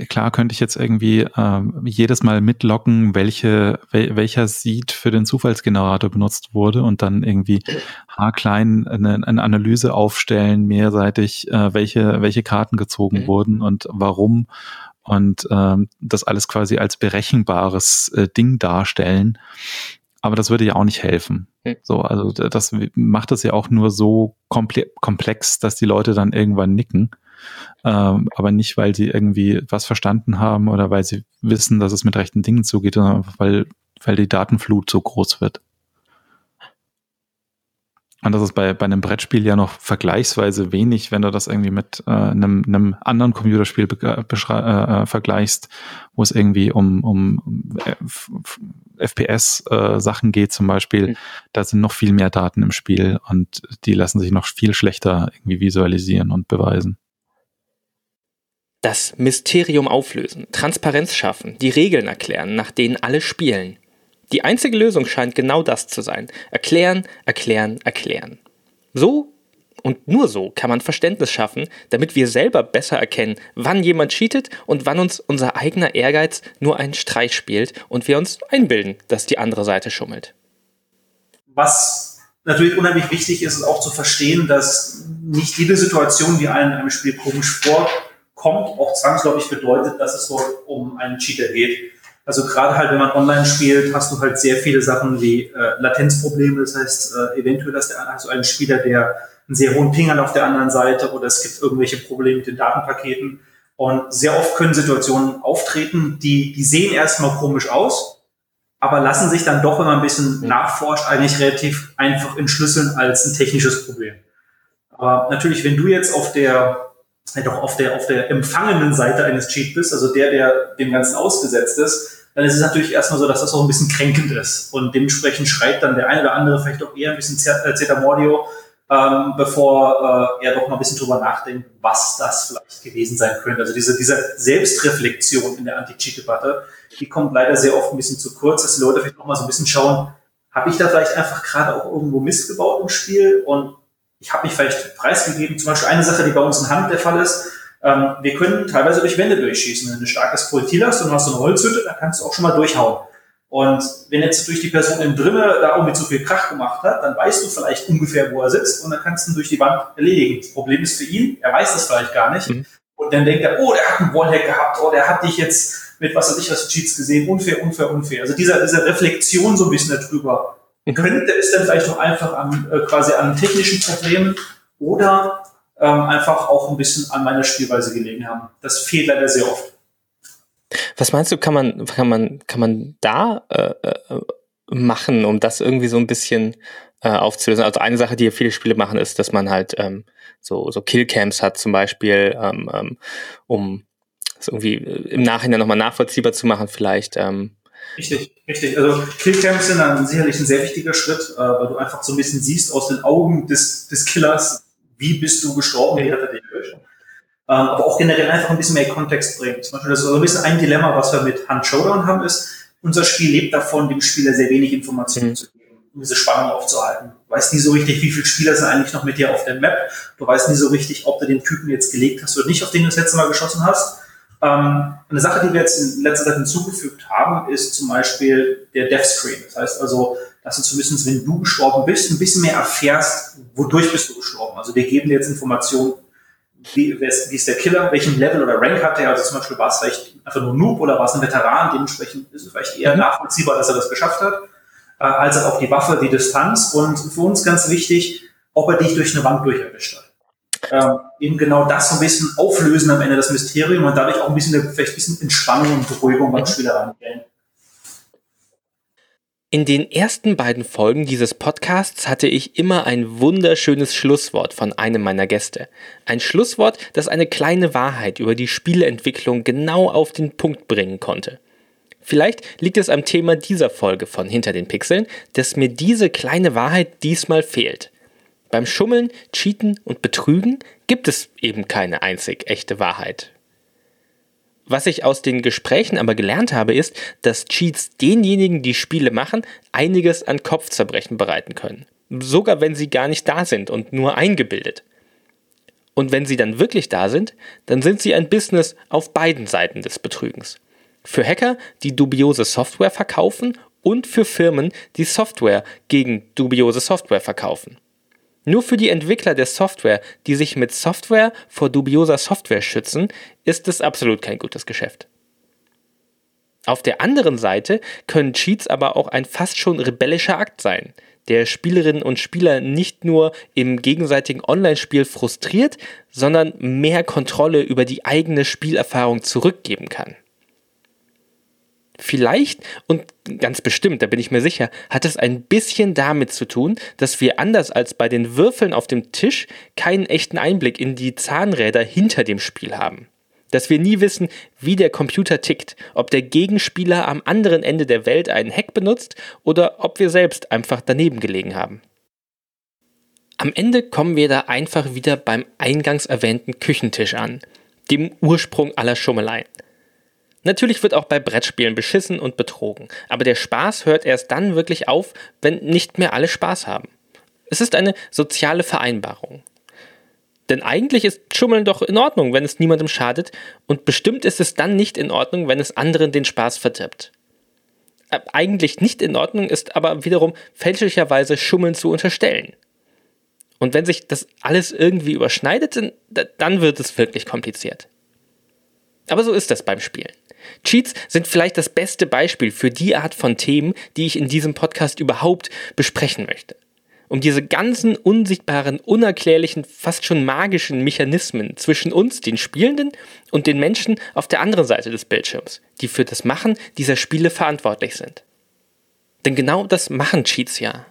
klar könnte ich jetzt irgendwie ähm, jedes Mal mitlocken, welche, wel, welcher Seed für den Zufallsgenerator benutzt wurde und dann irgendwie haarklein eine, eine Analyse aufstellen, mehrseitig, äh, welche, welche Karten gezogen mhm. wurden und warum und ähm, das alles quasi als berechenbares äh, Ding darstellen. Aber das würde ja auch nicht helfen. Mhm. So, also das macht es ja auch nur so komplex, dass die Leute dann irgendwann nicken ähm, aber nicht, weil sie irgendwie was verstanden haben oder weil sie wissen, dass es mit rechten Dingen zugeht, sondern weil, weil die Datenflut so groß wird. Und das ist bei, bei einem Brettspiel ja noch vergleichsweise wenig, wenn du das irgendwie mit äh, einem, einem anderen Computerspiel äh, äh, vergleichst, wo es irgendwie um, um FPS-Sachen äh, geht zum Beispiel. Mhm. Da sind noch viel mehr Daten im Spiel und die lassen sich noch viel schlechter irgendwie visualisieren und beweisen. Das Mysterium auflösen, Transparenz schaffen, die Regeln erklären, nach denen alle spielen. Die einzige Lösung scheint genau das zu sein. Erklären, erklären, erklären. So Und nur so kann man Verständnis schaffen, damit wir selber besser erkennen, wann jemand cheatet und wann uns unser eigener Ehrgeiz nur einen Streich spielt und wir uns einbilden, dass die andere Seite schummelt. Was natürlich unheimlich wichtig ist, ist auch zu verstehen, dass nicht jede Situation, die einem in einem Spiel komisch vorkommt, auch zwangsläufig bedeutet, dass es dort um einen Cheater geht. Also gerade halt, wenn man online spielt, hast du halt sehr viele Sachen wie äh, Latenzprobleme. Das heißt, äh, eventuell hast du einen Spieler, der einen sehr hohen Ping hat auf der anderen Seite oder es gibt irgendwelche Probleme mit den Datenpaketen. Und sehr oft können Situationen auftreten, die, die sehen erstmal komisch aus, aber lassen sich dann doch, wenn man ein bisschen nachforscht, eigentlich relativ einfach entschlüsseln als ein technisches Problem. Aber natürlich, wenn du jetzt auf der halt auch auf der, auf der empfangenen Seite eines Cheat bist, also der, der dem Ganzen ausgesetzt ist, dann ist es natürlich erstmal so, dass das auch ein bisschen kränkend ist. Und dementsprechend schreit dann der eine oder andere vielleicht auch eher ein bisschen Zetamordio, ähm, bevor äh, er doch mal ein bisschen drüber nachdenkt, was das vielleicht gewesen sein könnte. Also diese, diese Selbstreflexion in der Anti-Cheat-Debatte, die kommt leider sehr oft ein bisschen zu kurz, dass die Leute vielleicht auch mal so ein bisschen schauen, habe ich da vielleicht einfach gerade auch irgendwo Mist gebaut im Spiel und ich habe mich vielleicht preisgegeben. Zum Beispiel eine Sache, die bei uns in Hand der Fall ist, ähm, wir können teilweise durch Wände durchschießen. Wenn du ein starkes Projektil hast und du hast so eine Holzhütte, dann kannst du auch schon mal durchhauen. Und wenn jetzt durch die Person im Drinnen da irgendwie zu viel Krach gemacht hat, dann weißt du vielleicht ungefähr, wo er sitzt und dann kannst du ihn durch die Wand erledigen. Das Problem ist für ihn, er weiß das vielleicht gar nicht. Mhm. Und dann denkt er, oh, der hat einen Wallhack gehabt, oh, der hat dich jetzt mit was weiß ich was Cheats gesehen, unfair, unfair, unfair. Also dieser, diese Reflexion so ein bisschen darüber. Könnte es dann vielleicht noch einfach an, äh, quasi an technischen Problemen oder ähm, einfach auch ein bisschen an meiner Spielweise gelegen haben. Das fehlt leider sehr oft. Was meinst du, kann man, kann man, kann man da äh, äh, machen, um das irgendwie so ein bisschen äh, aufzulösen? Also eine Sache, die viele Spiele machen, ist, dass man halt ähm, so, so Killcams hat zum Beispiel, ähm, ähm, um es irgendwie äh, im Nachhinein nochmal nachvollziehbar zu machen, vielleicht. Ähm, Richtig, richtig. Also Killcams sind dann sicherlich ein sehr wichtiger Schritt, äh, weil du einfach so ein bisschen siehst aus den Augen des, des Killers, wie bist du gestorben, wie hat er dich erwischt. Ähm, aber auch generell einfach ein bisschen mehr Kontext bringt. Zum Beispiel, das ist so ein bisschen ein Dilemma, was wir mit Hand Showdown haben, ist, unser Spiel lebt davon, dem Spieler sehr wenig Informationen mhm. zu geben, um diese Spannung aufzuhalten. Du weißt nie so richtig, wie viele Spieler sind eigentlich noch mit dir auf der Map. Du weißt nie so richtig, ob du den Typen jetzt gelegt hast oder nicht, auf den du das letzte Mal geschossen hast. Ähm, eine Sache, die wir jetzt in letzter Zeit hinzugefügt haben, ist zum Beispiel der Death Screen. Das heißt also, dass du zumindest, wenn du gestorben bist, ein bisschen mehr erfährst, wodurch bist du gestorben. Also wir geben dir jetzt Informationen, wie, wie ist der Killer, welchen Level oder Rank hat er. Also zum Beispiel war es vielleicht einfach nur Noob oder war es ein Veteran. Dementsprechend ist es vielleicht eher mhm. nachvollziehbar, dass er das geschafft hat. Äh, als auch die Waffe, die Distanz und für uns ganz wichtig, ob er dich durch eine Wand durcherwischt hat ähm, eben genau das so ein bisschen auflösen am Ende, das Mysterium und dadurch auch ein bisschen, vielleicht ein bisschen Entspannung und Beruhigung beim mhm. Spieler reingehen. In den ersten beiden Folgen dieses Podcasts hatte ich immer ein wunderschönes Schlusswort von einem meiner Gäste. Ein Schlusswort, das eine kleine Wahrheit über die Spieleentwicklung genau auf den Punkt bringen konnte. Vielleicht liegt es am Thema dieser Folge von Hinter den Pixeln, dass mir diese kleine Wahrheit diesmal fehlt. Beim Schummeln, Cheaten und Betrügen gibt es eben keine einzig echte Wahrheit. Was ich aus den Gesprächen aber gelernt habe, ist, dass Cheats denjenigen, die Spiele machen, einiges an Kopfzerbrechen bereiten können. Sogar wenn sie gar nicht da sind und nur eingebildet. Und wenn sie dann wirklich da sind, dann sind sie ein Business auf beiden Seiten des Betrügens. Für Hacker, die dubiose Software verkaufen und für Firmen, die Software gegen dubiose Software verkaufen. Nur für die Entwickler der Software, die sich mit Software vor dubioser Software schützen, ist es absolut kein gutes Geschäft. Auf der anderen Seite können Cheats aber auch ein fast schon rebellischer Akt sein, der Spielerinnen und Spieler nicht nur im gegenseitigen Online-Spiel frustriert, sondern mehr Kontrolle über die eigene Spielerfahrung zurückgeben kann. Vielleicht und ganz bestimmt, da bin ich mir sicher, hat es ein bisschen damit zu tun, dass wir anders als bei den Würfeln auf dem Tisch keinen echten Einblick in die Zahnräder hinter dem Spiel haben. Dass wir nie wissen, wie der Computer tickt, ob der Gegenspieler am anderen Ende der Welt einen Hack benutzt oder ob wir selbst einfach daneben gelegen haben. Am Ende kommen wir da einfach wieder beim eingangs erwähnten Küchentisch an, dem Ursprung aller Schummeleien. Natürlich wird auch bei Brettspielen beschissen und betrogen, aber der Spaß hört erst dann wirklich auf, wenn nicht mehr alle Spaß haben. Es ist eine soziale Vereinbarung. Denn eigentlich ist Schummeln doch in Ordnung, wenn es niemandem schadet, und bestimmt ist es dann nicht in Ordnung, wenn es anderen den Spaß verdirbt. Äh, eigentlich nicht in Ordnung ist aber wiederum fälschlicherweise Schummeln zu unterstellen. Und wenn sich das alles irgendwie überschneidet, dann wird es wirklich kompliziert. Aber so ist das beim Spielen. Cheats sind vielleicht das beste Beispiel für die Art von Themen, die ich in diesem Podcast überhaupt besprechen möchte. Um diese ganzen unsichtbaren, unerklärlichen, fast schon magischen Mechanismen zwischen uns, den Spielenden, und den Menschen auf der anderen Seite des Bildschirms, die für das Machen dieser Spiele verantwortlich sind. Denn genau das machen Cheats ja.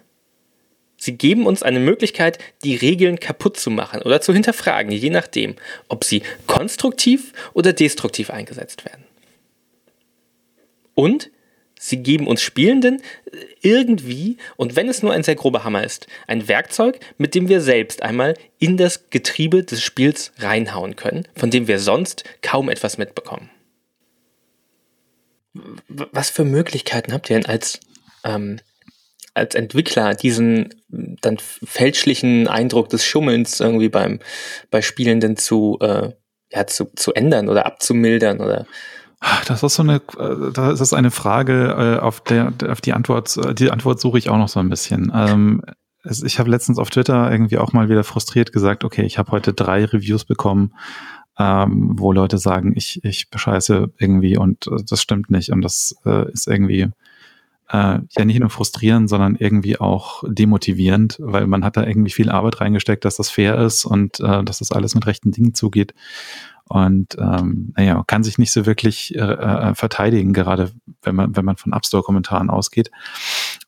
Sie geben uns eine Möglichkeit, die Regeln kaputt zu machen oder zu hinterfragen, je nachdem, ob sie konstruktiv oder destruktiv eingesetzt werden. Und sie geben uns Spielenden irgendwie, und wenn es nur ein sehr grober Hammer ist, ein Werkzeug, mit dem wir selbst einmal in das Getriebe des Spiels reinhauen können, von dem wir sonst kaum etwas mitbekommen. Was für Möglichkeiten habt ihr denn als, ähm, als Entwickler diesen dann fälschlichen Eindruck des Schummelns irgendwie beim, bei Spielenden zu, äh, ja, zu, zu ändern oder abzumildern oder das ist so eine, äh, das ist eine Frage, äh, auf der, auf die Antwort, die Antwort suche ich auch noch so ein bisschen. Ähm, ich habe letztens auf Twitter irgendwie auch mal wieder frustriert gesagt, okay, ich habe heute drei Reviews bekommen, ähm, wo Leute sagen, ich, ich bescheiße irgendwie und äh, das stimmt nicht und das ist irgendwie äh, ja nicht nur frustrierend, sondern irgendwie auch demotivierend, weil man hat da irgendwie viel Arbeit reingesteckt, dass das fair ist und äh, dass das alles mit rechten Dingen zugeht. Und ähm, naja, kann sich nicht so wirklich äh, äh, verteidigen, gerade wenn man, wenn man von App Store-Kommentaren ausgeht.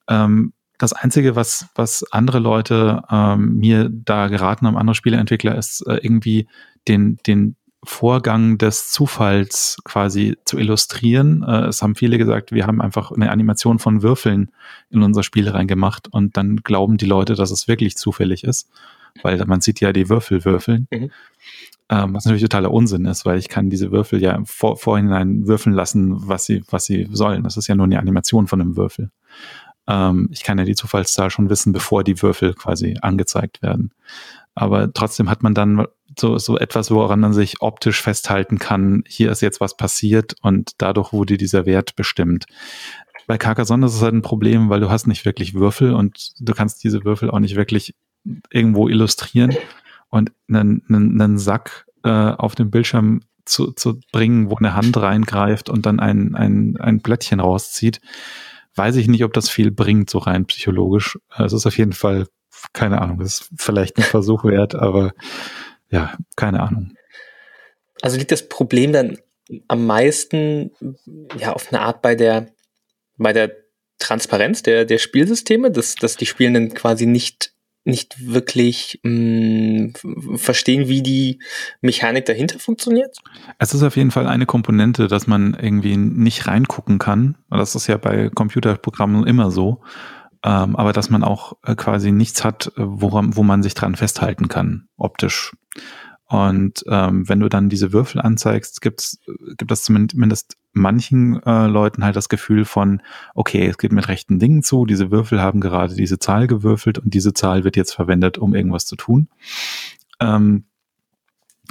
Ähm, das Einzige, was, was andere Leute ähm, mir da geraten haben, andere Spieleentwickler, ist äh, irgendwie den, den Vorgang des Zufalls quasi zu illustrieren. Äh, es haben viele gesagt, wir haben einfach eine Animation von Würfeln in unser Spiel reingemacht und dann glauben die Leute, dass es wirklich zufällig ist, weil man sieht ja die Würfel würfeln. Mhm. Ähm, was natürlich totaler Unsinn ist, weil ich kann diese Würfel ja vor, vorhinein würfeln lassen, was sie, was sie sollen. Das ist ja nur eine Animation von einem Würfel. Ähm, ich kann ja die Zufallszahl schon wissen, bevor die Würfel quasi angezeigt werden. Aber trotzdem hat man dann so, so etwas, woran man sich optisch festhalten kann, hier ist jetzt was passiert und dadurch wurde dieser Wert bestimmt. Bei Carcassonne ist es halt ein Problem, weil du hast nicht wirklich Würfel und du kannst diese Würfel auch nicht wirklich irgendwo illustrieren und einen, einen, einen Sack äh, auf dem Bildschirm zu, zu bringen, wo eine Hand reingreift und dann ein, ein, ein Blättchen rauszieht, weiß ich nicht, ob das viel bringt, so rein psychologisch. Es ist auf jeden Fall, keine Ahnung, das ist vielleicht ein Versuch wert, aber ja, keine Ahnung. Also liegt das Problem dann am meisten ja auf eine Art bei der bei der Transparenz der der Spielsysteme, dass dass die Spielenden quasi nicht nicht wirklich mh, mm, verstehen, wie die Mechanik dahinter funktioniert? Es ist auf jeden Fall eine Komponente, dass man irgendwie nicht reingucken kann. Das ist ja bei Computerprogrammen immer so. Ähm, aber dass man auch äh, quasi nichts hat, woran, wo man sich dran festhalten kann, optisch. Und ähm, wenn du dann diese Würfel anzeigst, gibt's, gibt das zumindest manchen äh, Leuten halt das Gefühl von, okay, es geht mit rechten Dingen zu, diese Würfel haben gerade diese Zahl gewürfelt und diese Zahl wird jetzt verwendet, um irgendwas zu tun. Ähm,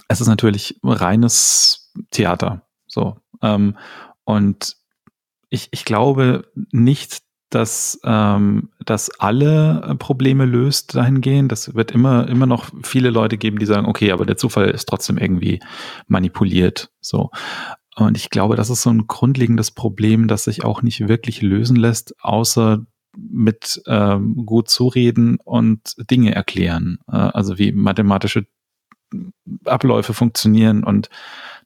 es ist natürlich reines Theater. So. Ähm, und ich, ich glaube nicht, dass ähm, das alle äh, Probleme löst dahingehend. Das wird immer, immer noch viele Leute geben, die sagen, okay, aber der Zufall ist trotzdem irgendwie manipuliert. So. Und ich glaube, das ist so ein grundlegendes Problem, das sich auch nicht wirklich lösen lässt, außer mit ähm, gut zureden und Dinge erklären. Äh, also wie mathematische Abläufe funktionieren und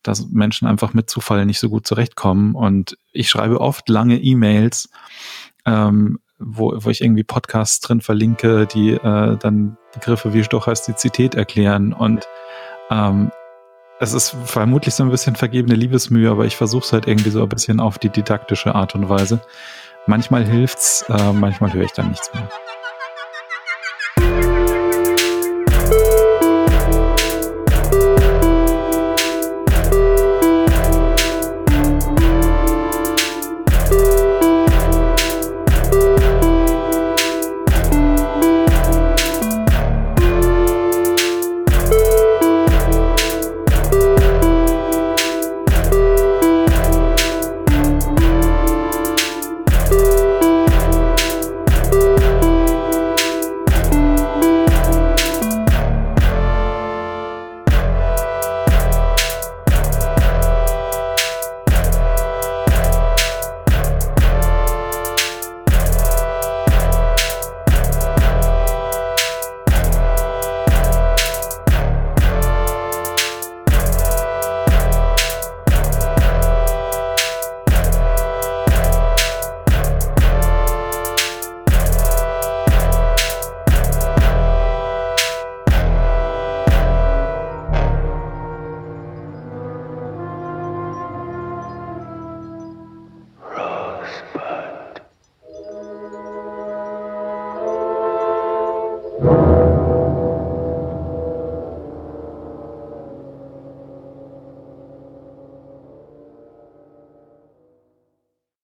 dass Menschen einfach mit Zufall nicht so gut zurechtkommen. Und ich schreibe oft lange E-Mails, ähm, wo, wo ich irgendwie Podcasts drin verlinke, die äh, dann Begriffe wie Stochastizität erklären und ähm, es ist vermutlich so ein bisschen vergebene Liebesmühe, aber ich versuche es halt irgendwie so ein bisschen auf die didaktische Art und Weise. Manchmal hilft's, äh, manchmal höre ich dann nichts mehr.